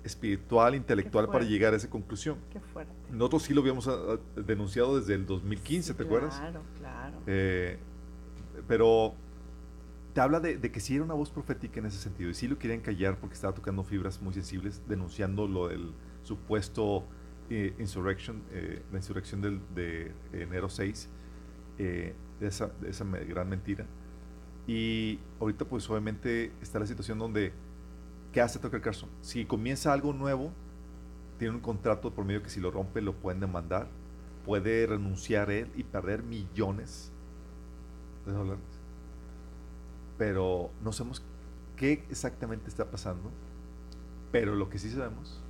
espiritual, intelectual para llegar a esa conclusión. Qué fuerte. Nosotros sí lo habíamos ah, ah, denunciado desde el 2015, ¿te acuerdas? Claro, claro. Eh, pero te habla de, que sí era una voz profética en ese sentido y sí lo querían callar porque estaba tocando fibras muy sensibles, denunciando lo del supuesto eh, insurrection, eh, la insurrección del, de enero 6 eh, de, esa, de esa gran mentira. Y ahorita pues obviamente está la situación donde, ¿qué hace Tucker Carlson? Si comienza algo nuevo, tiene un contrato por medio que si lo rompe lo pueden demandar, puede renunciar él y perder millones de dólares. Pero no sabemos qué exactamente está pasando, pero lo que sí sabemos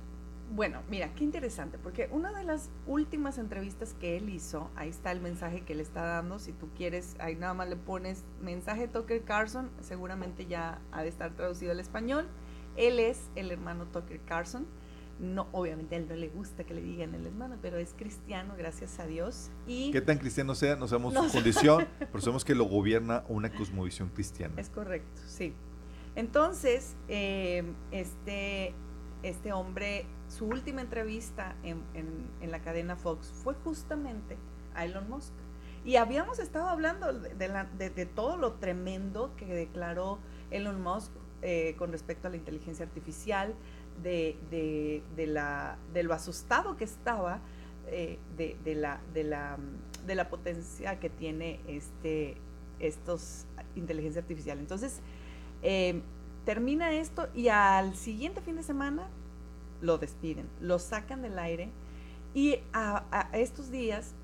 bueno, mira, qué interesante, porque una de las últimas entrevistas que él hizo, ahí está el mensaje que le está dando, si tú quieres, ahí nada más le pones mensaje Tucker Carlson, seguramente ya ha de estar traducido al español. Él es el hermano Tucker Carlson. No, obviamente a él no le gusta que le digan el hermano, pero es cristiano, gracias a Dios. Y ¿Qué tan cristiano sea? No sabemos su condición, pero sabemos que lo gobierna una cosmovisión cristiana. Es correcto, sí. Entonces, eh, este, este hombre su última entrevista en, en, la cadena Fox fue justamente a Elon Musk. Y habíamos estado hablando de, la, de, todo lo tremendo que declaró Elon Musk eh, con respecto a la inteligencia artificial, de, la, de lo asustado que estaba eh, de, la, de, la, de la potencia que tiene este, estos inteligencia artificial. Entonces, eh, termina esto y al siguiente fin de semana lo despiden, lo sacan del aire y a, estos días,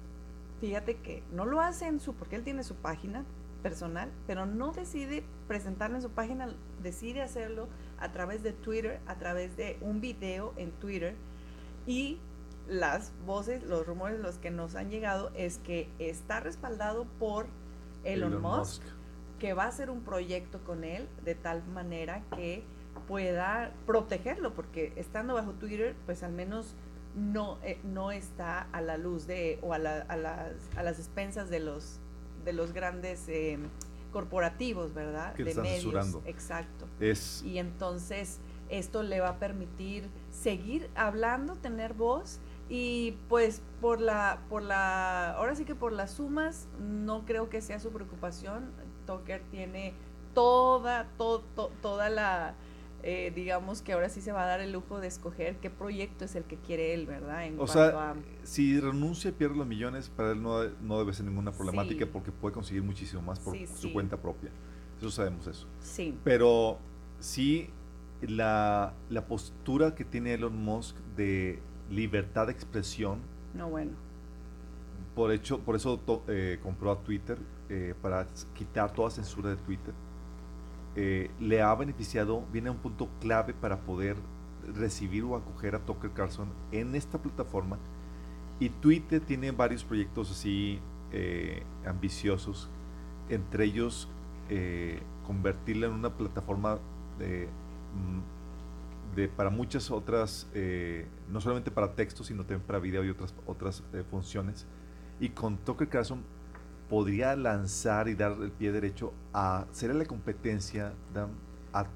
fíjate que no lo hace en su, porque él tiene su página personal, pero no decide presentarlo en su página, decide hacerlo a través de Twitter, a través de un video en Twitter. Y las voces, los rumores, los que nos han llegado es que está respaldado por Elon, Musk, que va a hacer un proyecto con él de tal manera que pueda protegerlo, porque estando bajo Twitter, pues al menos no, eh, no está a la luz de, o a, las, a las expensas de los, de los grandes eh, corporativos, ¿verdad? Que de están medios. Exacto. Es... Y entonces esto le va a permitir seguir hablando, tener voz y pues por la, por la, ahora sí que por las sumas, no creo que sea su preocupación. Tucker tiene toda, toda la eh, digamos que ahora sí se va a dar el lujo de escoger qué proyecto es el que quiere él, ¿verdad? o sea, si renuncia y pierde los millones, para él no, no debe ser ninguna problemática porque puede conseguir muchísimo más por su cuenta propia. Eso sabemos eso. Sí. Pero sí la, postura que tiene Elon Musk de libertad de expresión. No, bueno. Por, hecho, por eso eh, compró a Twitter, eh, para quitar toda censura de Twitter. Eh, le ha beneficiado, viene a un punto clave para poder recibir o acoger a Tucker Carlson en esta plataforma. Y Twitter tiene varios proyectos así ambiciosos, entre ellos convertirla en una plataforma de Mm, para muchas otras, eh, no solamente para texto, sino también para video y otras, otras eh, funciones. Y con Tucker Carlson podría lanzar y dar el pie derecho a hacer la competencia a,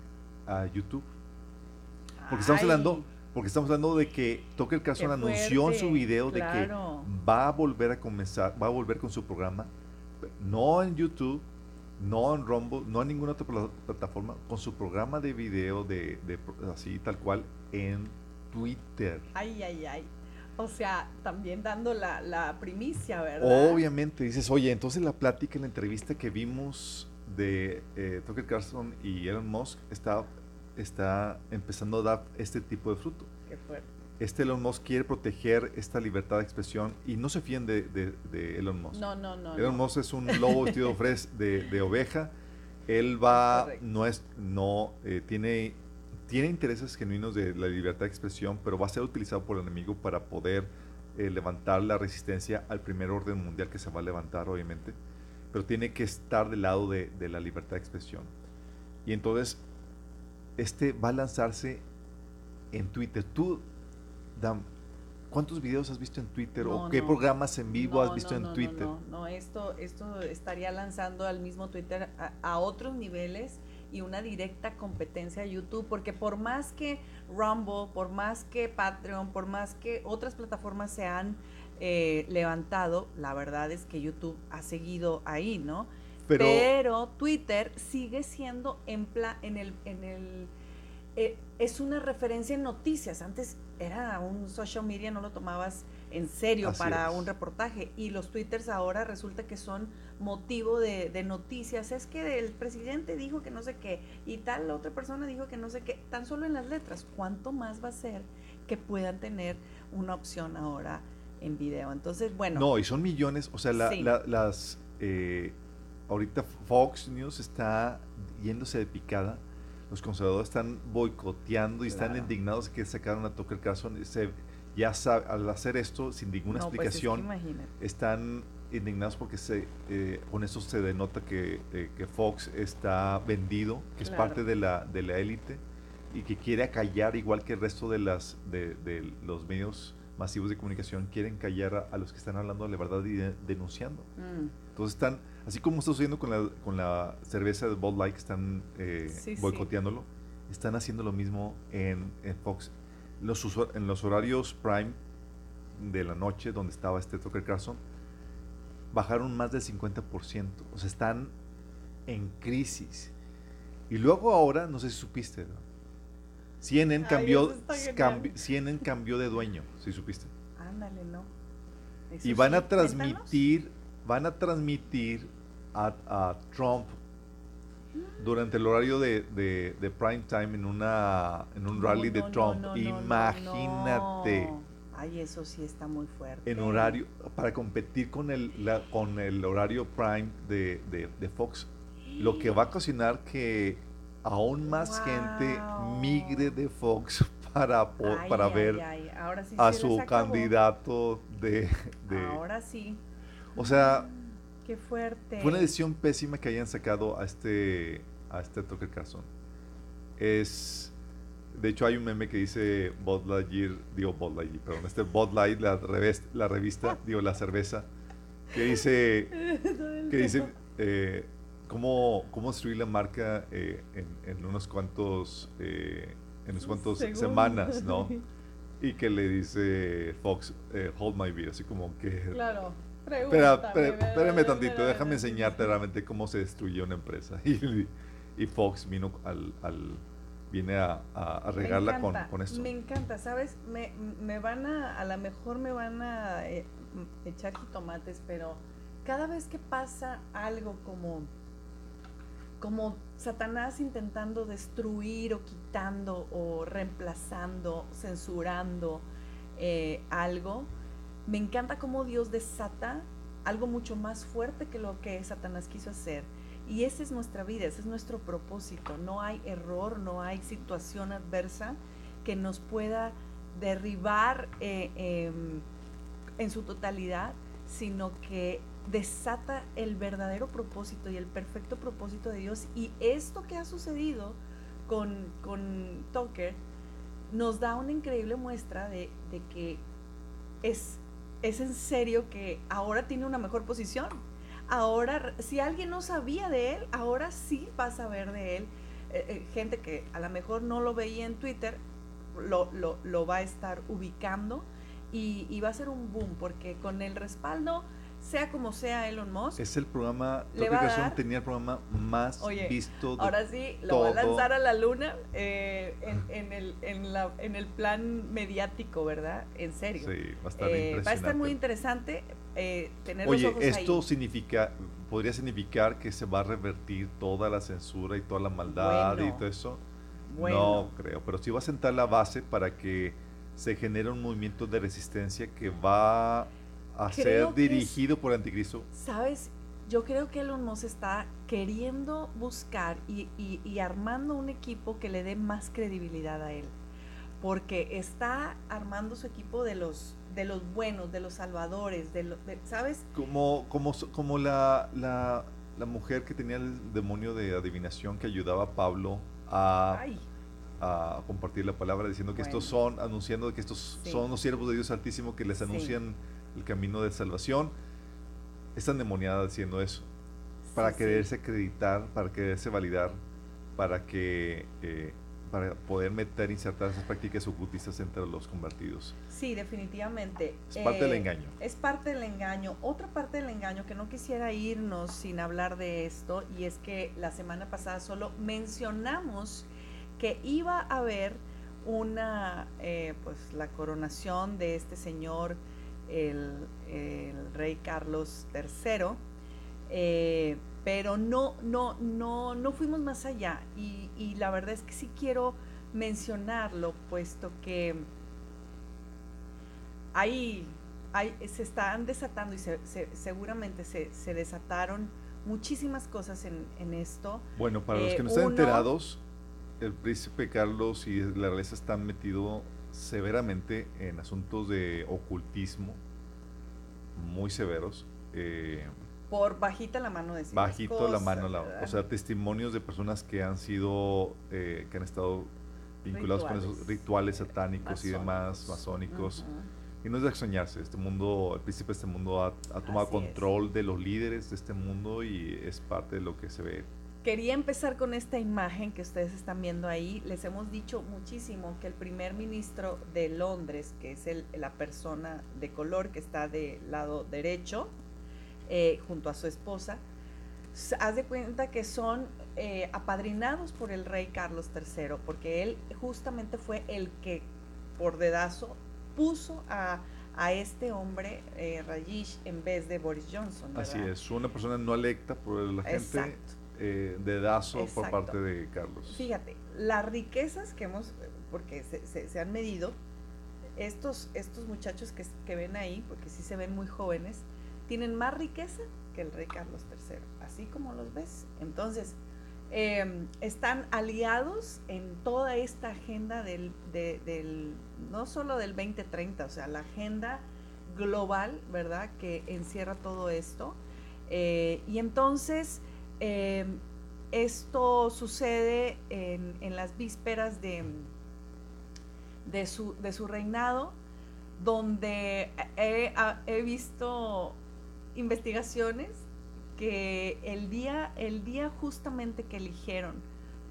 a, YouTube. Porque estamos hablando porque estamos hablando de que Tucker Carlson anunció en su video de que va a volver a comenzar, va a volver con su programa, no en YouTube, no en Rumble, no en ninguna otra plataforma, con su programa de video de, así tal cual en Twitter. Ay, ay, ay. O sea, también dando la, primicia, ¿verdad? Obviamente, dices, oye, entonces la plática, la entrevista que vimos de eh, Tucker Carlson y Elon Musk está, está empezando a dar este tipo de fruto. Qué fuerte este Elon Musk quiere proteger esta libertad de expresión y no se fíen de, de, Elon Musk. No, no, no. Elon Musk es un lobo vestido de, de, oveja. Él va, no es, no, eh, tiene, tiene intereses genuinos de la libertad de expresión, pero va a ser utilizado por el enemigo para poder eh, levantar la resistencia al primer orden mundial que se va a levantar, obviamente. Pero tiene que estar del lado de, de la libertad de expresión. Y entonces, este va a lanzarse en Twitter. Tú ¿cuántos videos has visto en Twitter o qué programas en vivo has visto en Twitter? No, no, esto, esto estaría lanzando al mismo Twitter a, otros niveles y una directa competencia a YouTube, porque por más que Rumble, por más que Patreon, por más que otras plataformas se han eh, levantado, la verdad es que YouTube ha seguido ahí, ¿no? Pero, Twitter sigue siendo en, en el... En el eh, es una referencia en noticias. Antes era un social media, no lo tomabas en serio para un reportaje. Y los twitters ahora resulta que son motivo de, noticias. Es que el presidente dijo que no sé qué y tal otra persona dijo que no sé qué. Tan solo en las letras. ¿Cuánto más va a ser que puedan tener una opción ahora en video? Entonces, bueno. No, y son millones. O sea, las... Eh, ahorita Fox News está yéndose de picada los conservadores están boicoteando y están indignados que sacaron a Tucker Carlson. Se, ya sabe, al hacer esto sin ninguna pues, explicación, están indignados porque se, eh, con eso se denota que, eh, que Fox está vendido, que es parte de la de la élite y que quiere acallar igual que el resto de las de, de los medios masivos de comunicación quieren callar a, los que están hablando de la verdad y denunciando. Mm. Entonces están Así como está sucediendo con la, con la cerveza de Bud Light, están eh, boicoteándolo, están haciendo lo mismo en, Fox. Los, en los horarios prime de la noche, donde estaba este Tucker Carlson, bajaron más del 50%. O sea, están en crisis. Y luego ahora, no sé si supiste, CNN, cambió, CNN cambió de dueño, si supiste. Ándale, no. y van a transmitir van a transmitir a, Trump durante el horario de, de, prime time en una en un rally de Trump. Imagínate. Ay, eso sí está muy fuerte. En horario para competir con el con el horario prime de, de, Fox, lo que va a cocinar que aún más gente migre de Fox para, para ver a su candidato de, Ahora sí. O sea, qué fuerte. Fue una decisión pésima que hayan sacado a este a este Tucker Carlson. Es de hecho hay un meme que dice Bud Lightyear, digo Bud Lightyear, perdón, este Bud Light la, la revista, digo la cerveza, que dice que dice eh, cómo, cómo destruir la marca eh, en, unos cuantos eh, en unos cuantos semanas, ¿no? Y que le dice Fox, hold my beer, así como que claro Espera, espérame tantito, déjame enseñarte realmente cómo se destruyó una empresa. Y, Fox vino al, al viene a, a, regarla con, con, esto. Me encanta, ¿sabes? Me, me van a, a lo mejor me van a eh, echar tomates, pero cada vez que pasa algo como, como Satanás intentando destruir o quitando o reemplazando, censurando eh, algo, me encanta cómo Dios desata algo mucho más fuerte que lo que Satanás quiso hacer. Y esa es nuestra vida, ese es nuestro propósito. No hay error, no hay situación adversa que nos pueda derribar eh, em, en su totalidad, sino que desata el verdadero propósito y el perfecto propósito de Dios. Y esto que ha sucedido con, con Tucker nos da una increíble muestra de, que es, es en serio que ahora tiene una mejor posición. Ahora, si alguien no sabía de él, ahora sí va a saber de él. Eh, eh, gente que a lo mejor no lo veía en Twitter, lo, lo, va a estar ubicando y, y, va a ser un boom, porque con el respaldo sea como sea Elon Musk. Es el programa, la aplicación tenía el programa más visto de Ahora sí, lo va a lanzar a la luna eh, en, el, en, la, en el plan mediático, ¿verdad? En serio. Sí, va a estar eh, Va a estar muy interesante eh, tener Oye, los ojos esto significa, podría significar que se va a revertir toda la censura y toda la maldad y todo eso. No creo, pero sí va a sentar la base para que se genere un movimiento de resistencia que va a ser dirigido por Anticristo. Sabes, yo creo que Elon Musk está queriendo buscar y, armando un equipo que le dé más credibilidad a él. Porque está armando su equipo de los, de los buenos, de los salvadores, de, ¿sabes? Como, como, como la, la, mujer que tenía el demonio de adivinación que ayudaba a Pablo a, a compartir la palabra, diciendo que estos son, anunciando que estos son los siervos de Dios Altísimo que les anuncian el camino de salvación, están demoniada haciendo eso, para quererse acreditar, para quererse validar, para que eh, para poder meter, insertar esas prácticas ocultistas entre los convertidos. Sí, definitivamente. Es parte del eh, engaño. Es parte del engaño. Otra parte del engaño que no quisiera irnos sin hablar de esto, y es que la semana pasada solo mencionamos que iba a haber una, eh, pues la coronación de este señor el, rey Carlos III, eh, pero no, no, no, no fuimos más allá y, la verdad es que sí quiero mencionarlo, puesto que ahí, se están desatando y seguramente se, desataron muchísimas cosas en, esto. Bueno, para los que no eh, están enterados, el príncipe Carlos y la realeza están metidos severamente en asuntos de ocultismo muy severos. Eh, por bajita la mano de Bajito la mano, o sea, testimonios de personas que han sido, eh, que han estado vinculados con esos rituales satánicos y demás, masónicos. Y no es de extrañarse, este mundo, el príncipe de este mundo ha, tomado control de los líderes de este mundo y es parte de lo que se ve Quería empezar con esta imagen que ustedes están viendo ahí. Les hemos dicho muchísimo que el primer ministro de Londres, que es la persona de color que está del lado derecho, eh, junto a su esposa, haz de cuenta que son eh, apadrinados por el rey Carlos III, porque él justamente fue el que por dedazo puso a, este hombre, eh, Rajish, en vez de Boris Johnson. Así es, una persona no electa por la gente. Exacto eh, dedazo por parte de Carlos. Fíjate, las riquezas que hemos, porque se, han medido, estos, estos muchachos que, que, ven ahí, porque sí se ven muy jóvenes, tienen más riqueza que el rey Carlos III, así como los ves. Entonces, em, están aliados en toda esta agenda del, del, no solo del 2030, o sea, la agenda global, ¿verdad?, que encierra todo esto. Eh, y entonces, Em, esto sucede en, las vísperas de, su, reinado, donde he, visto investigaciones que el día, el día justamente que eligieron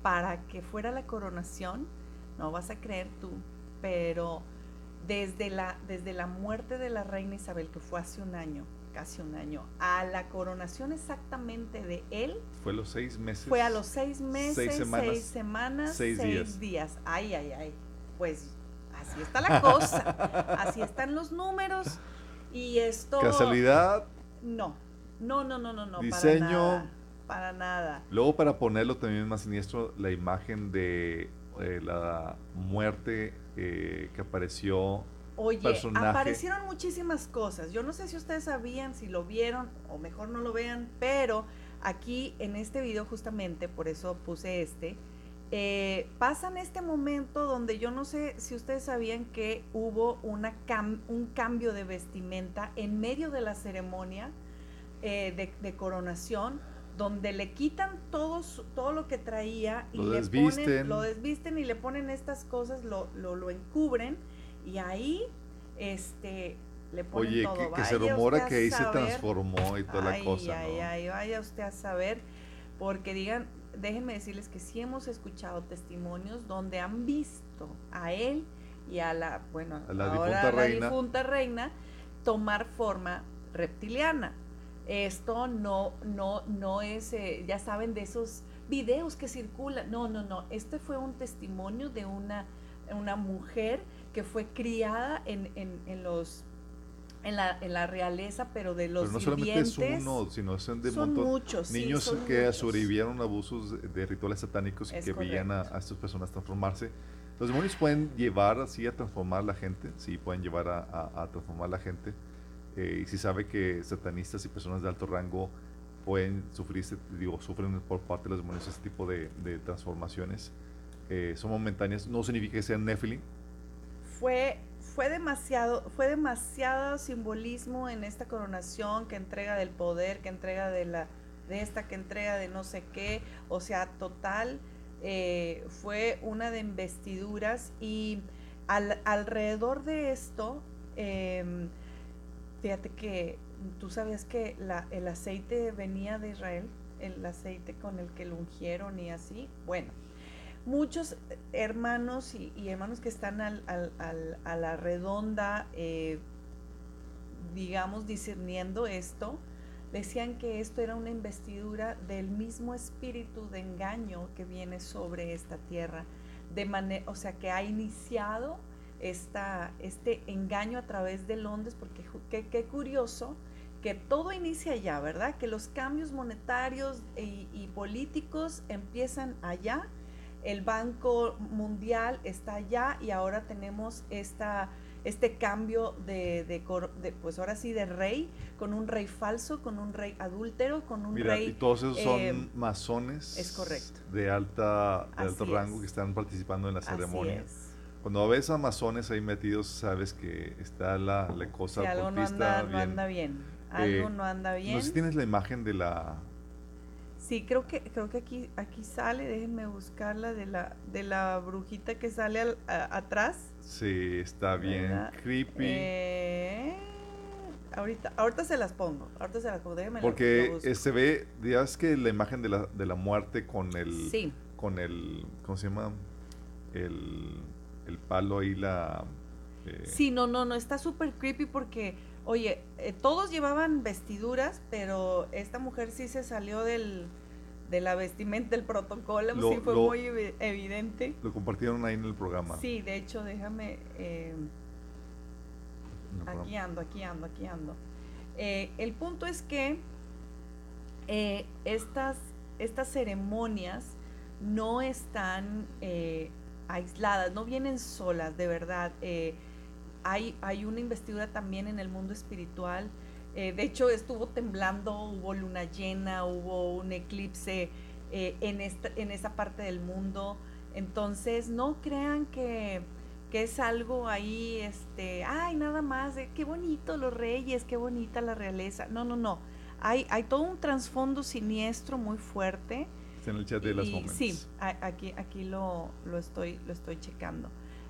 para que fuera la coronación, no vas a creer tú, pero desde la, desde la muerte de la reina Isabel, que fue hace un año, casi un año, a la coronación exactamente de él. Fue a los seis meses. Fue a los seis meses, seis semanas, seis, días. Ay, ay, ay. Pues así está la cosa, así están los números y esto... ¿Casualidad? No, no, no, no, no, no. Diseño. para nada. Luego para ponerlo también más siniestro, la imagen de eh, la muerte eh, que apareció. Oye, aparecieron muchísimas cosas. Yo no sé si ustedes sabían, si lo vieron, o mejor no lo vean, pero aquí en este video justamente, por eso puse este, eh, pasa en este momento donde yo no sé si ustedes sabían que hubo una un cambio de vestimenta en medio de la ceremonia eh, de, coronación, donde le quitan todos, todo lo que traía y lo le desvisten. ponen, lo desvisten y le ponen estas cosas, lo, lo, encubren y ahí este le ponen Oye, todo. que, que se rumora que ahí se transformó y toda la cosa. Ay, ay, vaya usted a saber, porque digan, déjenme decirles que sí hemos escuchado testimonios donde han visto a él y a la, bueno, a la, ahora difunta, la reina. difunta reina tomar forma reptiliana. Esto no, no, no es, eh, ya saben, de esos videos que circulan. No, no, no. Este fue un testimonio de una, una mujer que fue criada en, en, en los en la, en la realeza, pero de los pero no solamente es uno, sino son de son muchos, niños que sobrevivieron abusos de rituales satánicos y que veían a, estas personas transformarse. Los demonios pueden llevar así a transformar a la gente, sí, pueden llevar a, a, transformar a la gente. Eh, y si sabe que satanistas y personas de alto rango pueden sufrir, digo, sufren por parte de los demonios este tipo de, de transformaciones. Eh, son momentáneas, no significa que sean Nephilim. Fue fue demasiado, fue demasiado simbolismo en esta coronación que entrega del poder, que entrega de la, de esta, que entrega de no sé qué, o sea, total, eh, fue una de investiduras. Y alrededor de esto, em, fíjate que tú sabías que la, el aceite venía de Israel, el aceite con el que lo ungieron y así, bueno muchos hermanos y, hermanos que están al, a la redonda, eh, digamos, discerniendo esto, decían que esto era una investidura del mismo espíritu de engaño que viene sobre esta tierra, de manera, o sea, que ha iniciado este engaño a través de Londres, porque qué, curioso que todo inicia allá, ¿verdad? Que los cambios monetarios y políticos empiezan allá el Banco Mundial está allá y ahora tenemos esta, este cambio de, de, pues ahora sí, de rey, con un rey falso, con un rey adúltero, con un rey... Y todos esos son eh, masones. Es correcto. De, alta, de alto rango que están participando en la ceremonia. Cuando ves a masones ahí metidos, sabes que está la, la cosa si algo no anda, bien. No anda bien. Algo eh, no anda bien. No sé si tienes la imagen de la Sí, creo que creo que aquí aquí sale, déjenme buscarla de la de la brujita que sale atrás. Sí, está bien creepy. Eh, ahorita ahorita se las pongo, ahorita se las pongo, déjenme Porque se ve, digas que la imagen de la, de la muerte con el con el ¿cómo se llama? El, el palo ahí la eh, Sí, no, no, no, está súper creepy porque Oye, eh, todos llevaban vestiduras, pero esta mujer sí se salió del, de la vestimenta, del protocolo, sí fue muy evidente. Lo compartieron ahí en el programa. Sí, de hecho, déjame... Eh, aquí ando, aquí ando, aquí ando. Eh, el punto es que estas, estas ceremonias no están aisladas, no vienen solas, de verdad hay, hay una investidura también en el mundo espiritual. Eh, de hecho, estuvo temblando, hubo luna llena, hubo un eclipse eh, en, esta, en esa parte del mundo. Entonces, no crean que, es algo ahí, este, ay, nada más, qué bonito los reyes, qué bonita la realeza. No, no, no. Hay, hay todo un trasfondo siniestro muy fuerte. Está en el chat de las momentos. Sí, aquí, aquí lo, lo, estoy, lo estoy checando.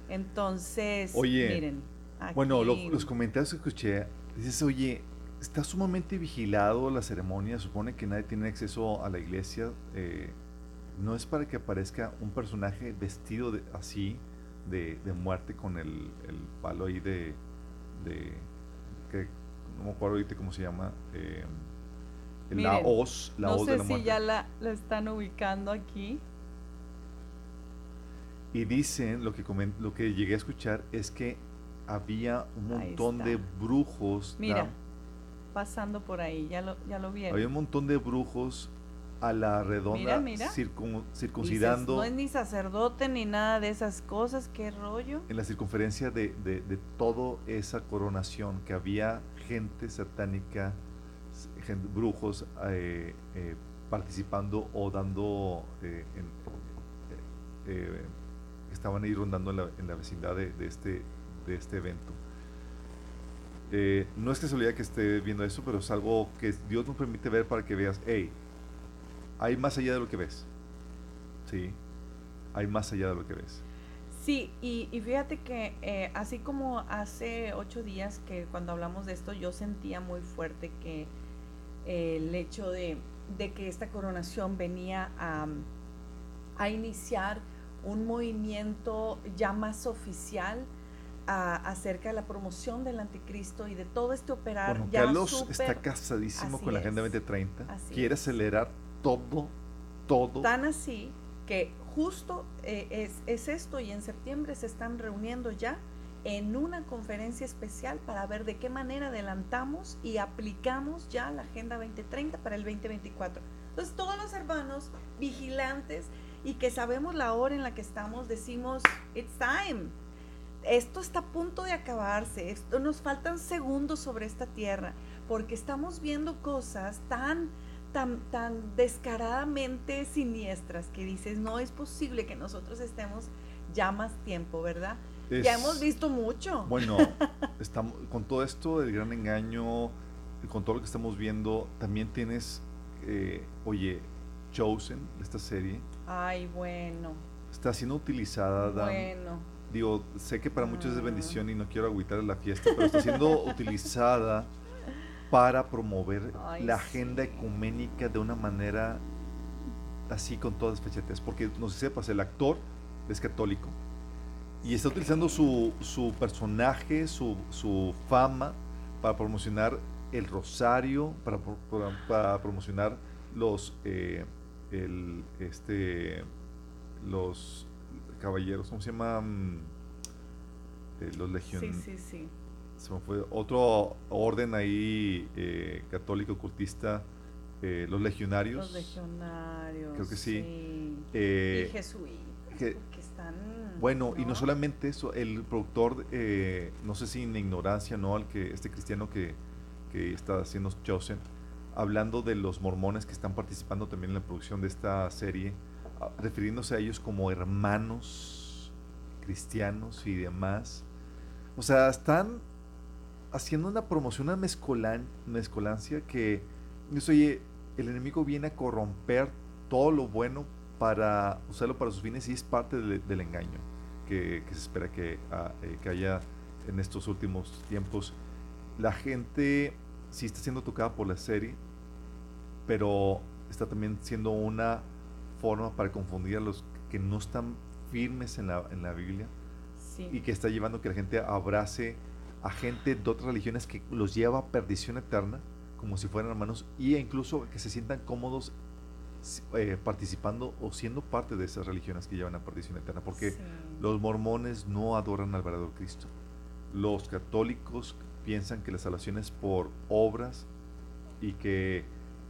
Entonces, miren. Bueno, los comentarios que escuché, dices, oye, está sumamente vigilado la ceremonia, supone que nadie tiene acceso a la iglesia, eh, no es para que aparezca un personaje vestido de, así, de, muerte con el, palo ahí de, de que no me acuerdo ahorita cómo se llama, eh, la hoz, la hoz de la muerte. No sé si ya la, la están ubicando aquí. Y dicen, lo que, lo que llegué a escuchar es que había un montón de brujos. Mira, pasando por ahí, ya lo, ya lo vieron. Había un montón de brujos a la redonda circuncidando. no es ni sacerdote ni nada de esas cosas, qué rollo. En la circunferencia de, de, de toda esa coronación, que había gente satánica, brujos eh, eh, participando o dando, eh, estaban ahí rondando en la, en la vecindad de, de, este, de este evento. No es casualidad que esté viendo eso, pero es algo que Dios nos permite ver para que veas, hey, hay más allá de lo que ves. Sí, hay más allá de lo que ves. Sí, y, fíjate que eh, así como hace ocho días que cuando hablamos de esto, yo sentía muy fuerte que eh, el hecho de, que esta coronación venía a, iniciar un movimiento ya más oficial acerca de la promoción del anticristo y de todo este operar. Bueno, Carlos está casadísimo con la Agenda 2030, quiere acelerar todo, todo. Tan así que justo eh, es, es esto y en septiembre se están reuniendo ya en una conferencia especial para ver de qué manera adelantamos y aplicamos ya la Agenda 2030 para el 2024. Entonces todos los hermanos vigilantes y que sabemos la hora en la que estamos, decimos, it's time. Esto está a punto de acabarse, esto nos faltan segundos sobre esta tierra, porque estamos viendo cosas tan tan, tan descaradamente siniestras que dices, no es posible que nosotros estemos ya más tiempo, ¿verdad? ya hemos visto mucho. Bueno, estamos, con todo esto del gran engaño, con todo lo que estamos viendo, también tienes, eh, oye, Chosen, esta serie. Ay, bueno. Está siendo utilizada, Dan, Bueno. Digo, sé que para muchos es mm. bendición y no quiero agüitar la fiesta, pero está siendo utilizada para promover la agenda ecuménica de una manera así con todas fechetes. Porque no sé sepas, el actor es católico y está utilizando su, su personaje, su, su, fama para promocionar el rosario, para, para, promocionar los, eh, el, este, los caballeros, ¿cómo se llaman? Eh, los legionarios. Sí, sí, sí. se me fue otro orden ahí eh, católico ocultista eh, los legionarios. Los legionarios creo que sí, Eh, y jesuitas que, están bueno y no solamente eso el productor eh, no sé si en ignorancia no al que este cristiano que, que está haciendo Chosen hablando de los mormones que están participando también en la producción de esta serie refiriéndose a ellos como hermanos cristianos y demás o sea, están haciendo una promoción, una mezcolan, mezcolancia que, oye, el enemigo viene a corromper todo lo bueno para usarlo para sus fines y es parte del engaño que, se espera que, ah, eh, que, haya en estos últimos tiempos. La gente sí está siendo tocada por la serie, pero está también siendo una forma para confundir a los que no están firmes en la, en la Biblia y que está llevando que la gente abrace a gente de otras religiones que los lleva a perdición eterna, como si fueran hermanos, e incluso que se sientan cómodos eh, participando o siendo parte de esas religiones que llevan a perdición eterna, porque los mormones no adoran al verdadero Cristo. Los católicos piensan que la salvación es por obras y que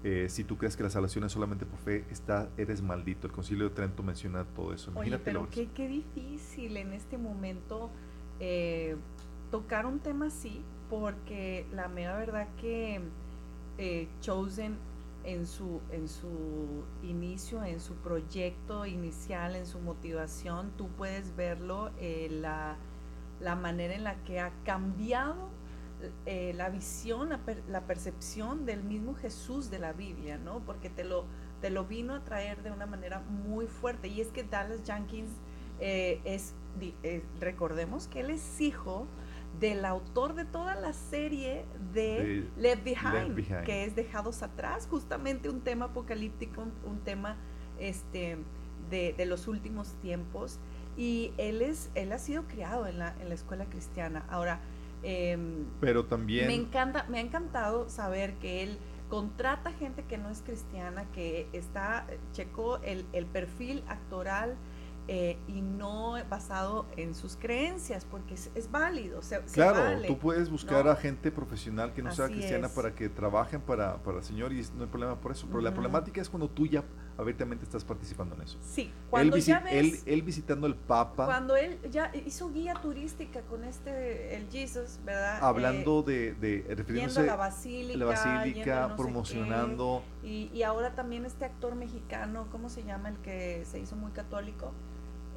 eh, si tú crees que la salvación es solamente por fe, está, eres maldito. El Concilio de Trento menciona todo eso. Oye, pero qué, qué, difícil en este momento eh, tocar un tema así, porque la mera verdad que eh, Chosen en su, en su inicio, en su proyecto inicial, en su motivación, tú puedes verlo, eh, la, la, manera en la que ha cambiado eh, la visión, la, percepción del mismo Jesús de la Biblia, ¿no? Porque te lo, te lo vino a traer de una manera muy fuerte. Y es que Dallas Jenkins es, recordemos que él es hijo del autor de toda la serie de, Left, Behind, que es Dejados Atrás, justamente un tema apocalíptico, un, tema este, de, los últimos tiempos. Y él, es, él ha sido criado en la, en la escuela cristiana. Ahora, em, pero también... Me, encanta, me ha encantado saber que él contrata gente que no es cristiana, que está, checó el, el perfil actoral eh, y no basado en sus creencias, porque es, válido. claro, tú puedes buscar a gente profesional que no sea cristiana para que trabajen para, para el Señor y no hay problema por eso. Pero la problemática es cuando tú ya abiertamente estás participando en eso. Sí, cuando él, ya ves, él, visitando el Papa. Cuando él ya hizo guía turística con este, el Jesus, ¿verdad? Hablando de, de, refiriéndose a la basílica, la basílica promocionando. y, y ahora también este actor mexicano, ¿cómo se llama? El que se hizo muy católico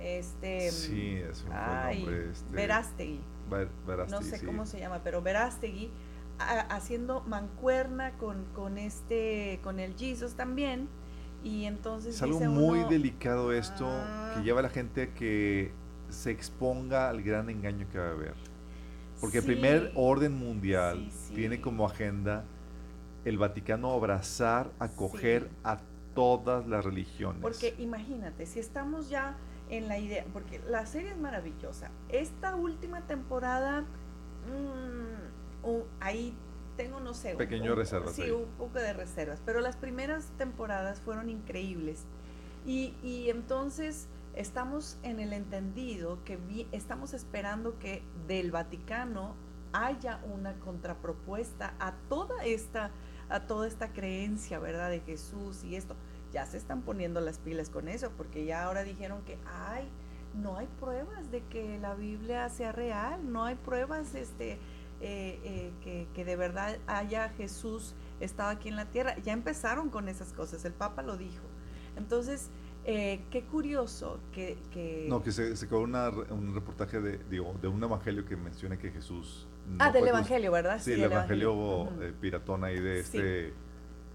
este sí es un nombre este, Verástegui, no sé cómo se llama pero Verástegui haciendo mancuerna con, con este con el Jesus también y entonces es algo muy delicado esto que ah". lleva a la gente a que se exponga al gran engaño que va a haber. Porque el primer orden mundial tiene como agenda el Vaticano abrazar acoger a todas las religiones. Porque imagínate si estamos ya en la idea, porque la serie es maravillosa. Esta última temporada, mm, ahí tengo, no sé, pequeño reservas. Sí, un poco de reservas, pero las primeras temporadas fueron increíbles. Y, y entonces estamos en el entendido que estamos esperando que del Vaticano haya una contrapropuesta a toda esta a toda esta creencia, ¿verdad? De Jesús y esto ya se están poniendo las pilas con eso, porque ya ahora dijeron que ay, no hay pruebas de que la Biblia sea real, no hay pruebas este, eh, eh, que, que, de verdad haya Jesús estado aquí en la tierra. Ya empezaron con esas cosas, el Papa lo dijo. Entonces, eh, qué curioso que, que... No, que se, se quedó un reportaje de, digo, de un evangelio que menciona que Jesús... ah, del evangelio, ¿verdad? Sí, el, evangelio, piratón ahí de este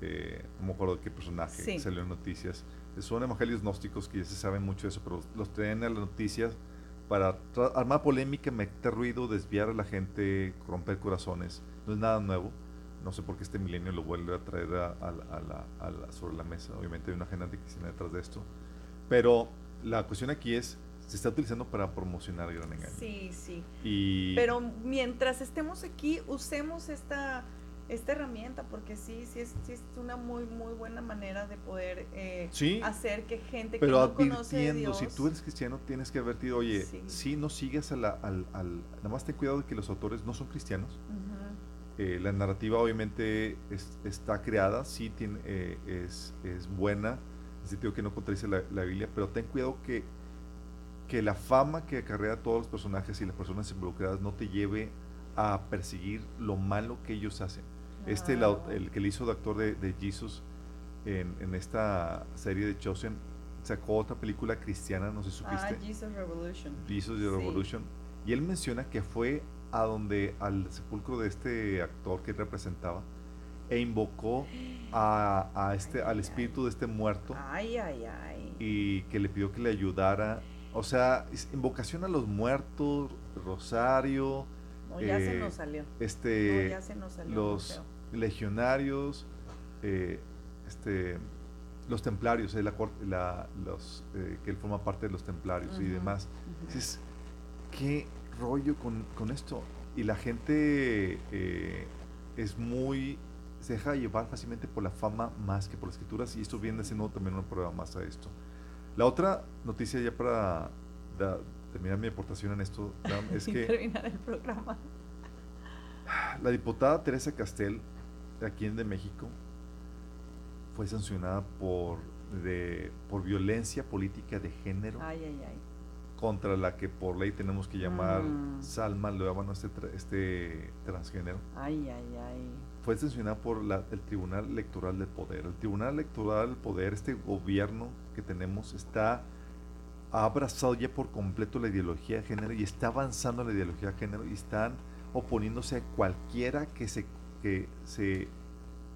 eh, no me acuerdo de qué personaje salió en noticias. Son evangelios gnósticos que ya se saben mucho de eso, pero los traen a las noticias para armar polémica, meter ruido, desviar a la gente, romper corazones. No es nada nuevo. No sé por qué este milenio lo vuelve a traer a, la, sobre la mesa. Obviamente hay una agenda cristiana detrás de esto. Pero la cuestión aquí es, se está utilizando para promocionar el gran engaño. Sí, sí. Y Pero mientras estemos aquí, usemos esta esta herramienta, porque sí, sí es, sí es una muy, muy buena manera de poder eh, hacer que gente que no conoce a Dios, si tú eres cristiano, tienes que advertir, oye, si no sigas a la, al, al, nada más ten cuidado de que los autores no son cristianos. Eh, la narrativa obviamente está creada, sí tiene, eh, es, es buena, en el sentido que no contradice la, la Biblia, pero ten cuidado que, que la fama que acarrea a todos los personajes y las personas involucradas no te lleve a perseguir lo malo que ellos hacen este, el, que le hizo de actor de, de Jesus en, en, esta serie de Chosen, sacó otra película cristiana, no sé si supiste. Ah, Jesus Revolution. Jesus Revolution. Y él menciona que fue a donde, al sepulcro de este actor que representaba, e invocó a, a este, al espíritu de este muerto. Ay, ay, ay. Y que le pidió que le ayudara. O sea, invocación a los muertos, rosario. No, ya se eh, nos salió. Este, no, ya se nos salió. Los, legionarios, eh, este, los templarios, eh, la, los, eh, que él forma parte de los templarios y demás. Entonces, ¿qué rollo con, esto? Y la gente es muy, se deja llevar fácilmente por la fama más que por las escrituras y esto viene siendo también una prueba más a esto. La otra noticia ya para terminar mi aportación en esto es que... terminar el programa. La diputada Teresa Castel aquí en de México fue sancionada por, de, por violencia política de género. Contra la que por ley tenemos que llamar mm. Salma Luevano, este, este transgénero. Ay, ay, ay. Fue sancionada por la, el Tribunal Electoral del Poder. El Tribunal Electoral del Poder, este gobierno que tenemos, está ha abrazado ya por completo la ideología de género y está avanzando la ideología de género y están oponiéndose a cualquiera que se que, se,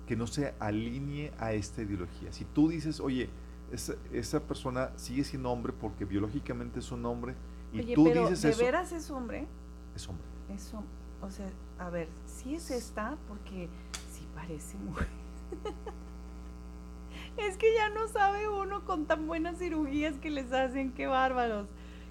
que no se alinee a esta ideología. Si tú dices, oye, esa, esa persona sigue siendo hombre porque biológicamente es un hombre, y tú dices ¿de eso. veras es hombre? Es hombre. Es O sea, a ver, si es esta, porque sí parece mujer. es que ya no sabe uno con tan buenas cirugías que les hacen, qué bárbaros,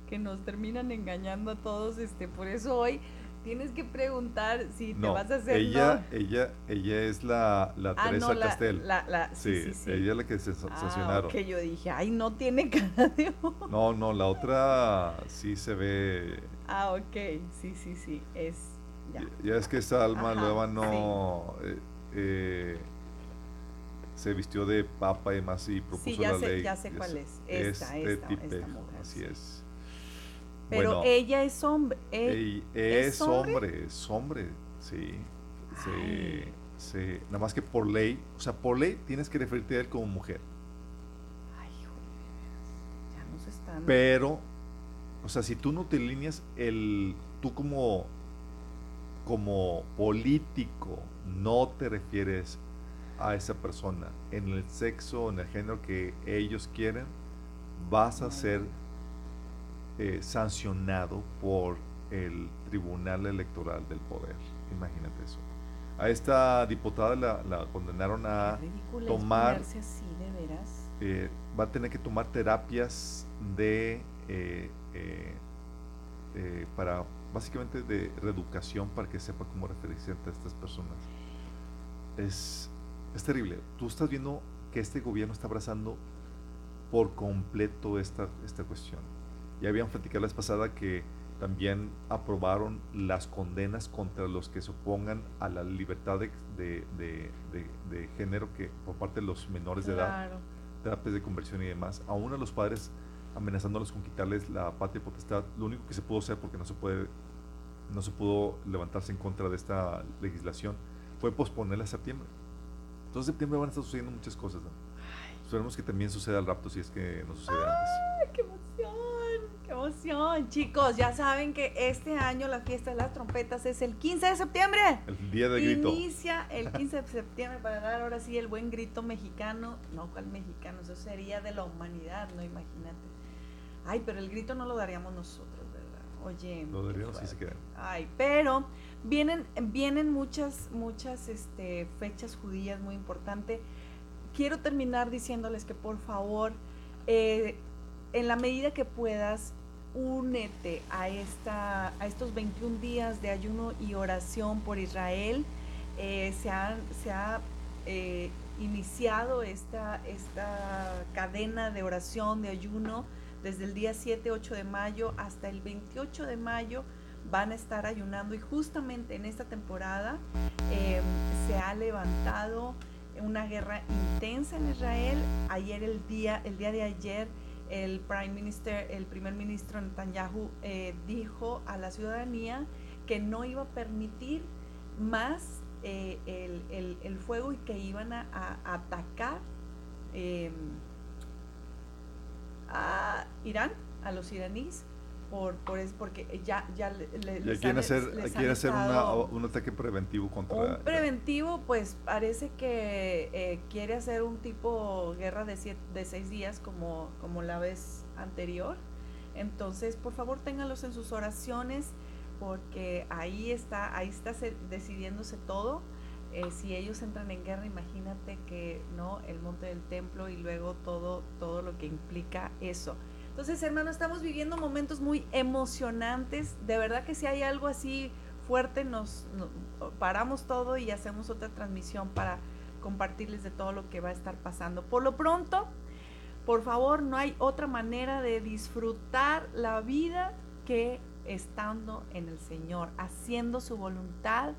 que nos terminan engañando a todos. Este, por eso hoy tienes que preguntar si te vas a hacer. Ella, ella, ella es la, la ah, Teresa Castel. sí, ella es la que se ah, sancionaron. que yo dije, ay, no tiene cara de No, no, la otra sí se ve. Ah, ok, sí, sí, sí, es. Ya, ya es que esa alma nueva no. Eh, eh, se vistió de papa y demás y propuso la ley. ya sé cuál es. Esta, esta, esta, Así es. Pero ella es hombre. Eh, es, hombre? es hombre, sí. nada más que por ley, o sea, por ley tienes que referirte a él como mujer. Ay, ya nos están. Pero, o sea, si tú no te alineas, el, tú como, como político no te refieres a esa persona en el sexo, en el género que ellos quieren, vas a ser eh, sancionado por el Tribunal Electoral del Poder. Imagínate eso. A esta diputada la, condenaron a tomar... Así, de veras. Eh, va a tener que tomar terapias de... Eh, para básicamente de reeducación para que sepa cómo referirse a estas personas. Es, es terrible. Tú estás viendo que este gobierno está abrazando por completo esta, esta cuestión ya habían platicado la vez pasada que también aprobaron las condenas contra los que se opongan a la libertad de, de, de, género que por parte de los menores de edad, terapias de conversión y demás, aún a los padres amenazándolos con quitarles la patria potestad, lo único que se pudo hacer porque no se puede no se pudo levantarse en contra de esta legislación fue posponerla a septiembre. Entonces en septiembre van a estar sucediendo muchas cosas. Esperemos que también suceda el rapto si es que no sucede antes. ¡Qué ¡Qué emoción! Chicos, ya saben que este año la fiesta de las trompetas es el 15 de septiembre. El día de grito. Inicia el 15 de septiembre para dar ahora sí el buen grito mexicano. No, ¿cuál mexicano? Eso sería de la humanidad, no imagínate. Ay, pero el grito no lo daríamos nosotros, ¿verdad? Oye. Lo daríamos si se queda. Ay, pero vienen, vienen muchas, muchas este, fechas judías muy importantes. Quiero terminar diciéndoles que por favor, eh, en la medida que puedas, únete a, esta, a estos 21 días de ayuno y oración por Israel. Eh, se, ha eh, iniciado esta, esta cadena de oración, de ayuno, desde el día 7, 8 de mayo hasta el 28 de mayo van a estar ayunando y justamente en esta temporada em, se ha levantado una guerra intensa en Israel. Ayer el día, el día de ayer el Minister, el primer ministro Netanyahu eh, dijo a la ciudadanía que no iba a permitir más eh, el, fuego y que iban a, atacar em, a Irán, a los iraníes, por, por es porque ya ya le, quieren hacer, hacer un ataque preventivo contra un preventivo pues parece que eh, quiere hacer un tipo guerra de siete, de seis días como como la vez anterior. Entonces por favor ténganlos en sus oraciones porque ahí está ahí está decidiéndose todo. Eh, si ellos entran en guerra imagínate que no el monte del templo y luego todo todo lo que implica eso entonces, hermano, estamos viviendo momentos muy emocionantes. De verdad que si hay algo así fuerte, nos, paramos todo y hacemos otra transmisión para compartirles de todo lo que va a estar pasando. Por lo pronto, por favor, no hay otra manera de disfrutar la vida que estando en el Señor, haciendo su voluntad,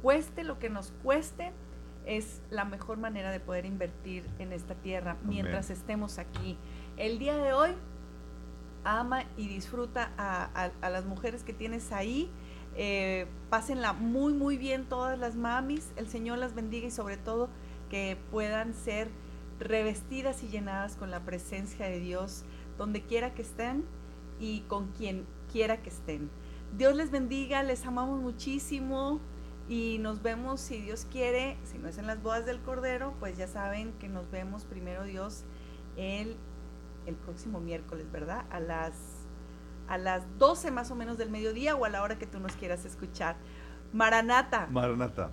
cueste lo que nos cueste, es la mejor manera de poder invertir en esta tierra mientras estemos aquí. El día de hoy ama y disfruta a, las mujeres que tienes ahí. Eh, pásenla muy, muy bien todas las mamis. El Señor las bendiga y sobre todo que puedan ser revestidas y llenadas con la presencia de Dios donde quiera que estén y con quien quiera que estén. Dios les bendiga, les amamos muchísimo y nos vemos si Dios quiere, si no es en las bodas del Cordero, pues ya saben que nos vemos primero Dios el el próximo miércoles, ¿verdad? A las, a las 12 más o menos del mediodía o a la hora que tú nos quieras escuchar. Maranata. Maranata.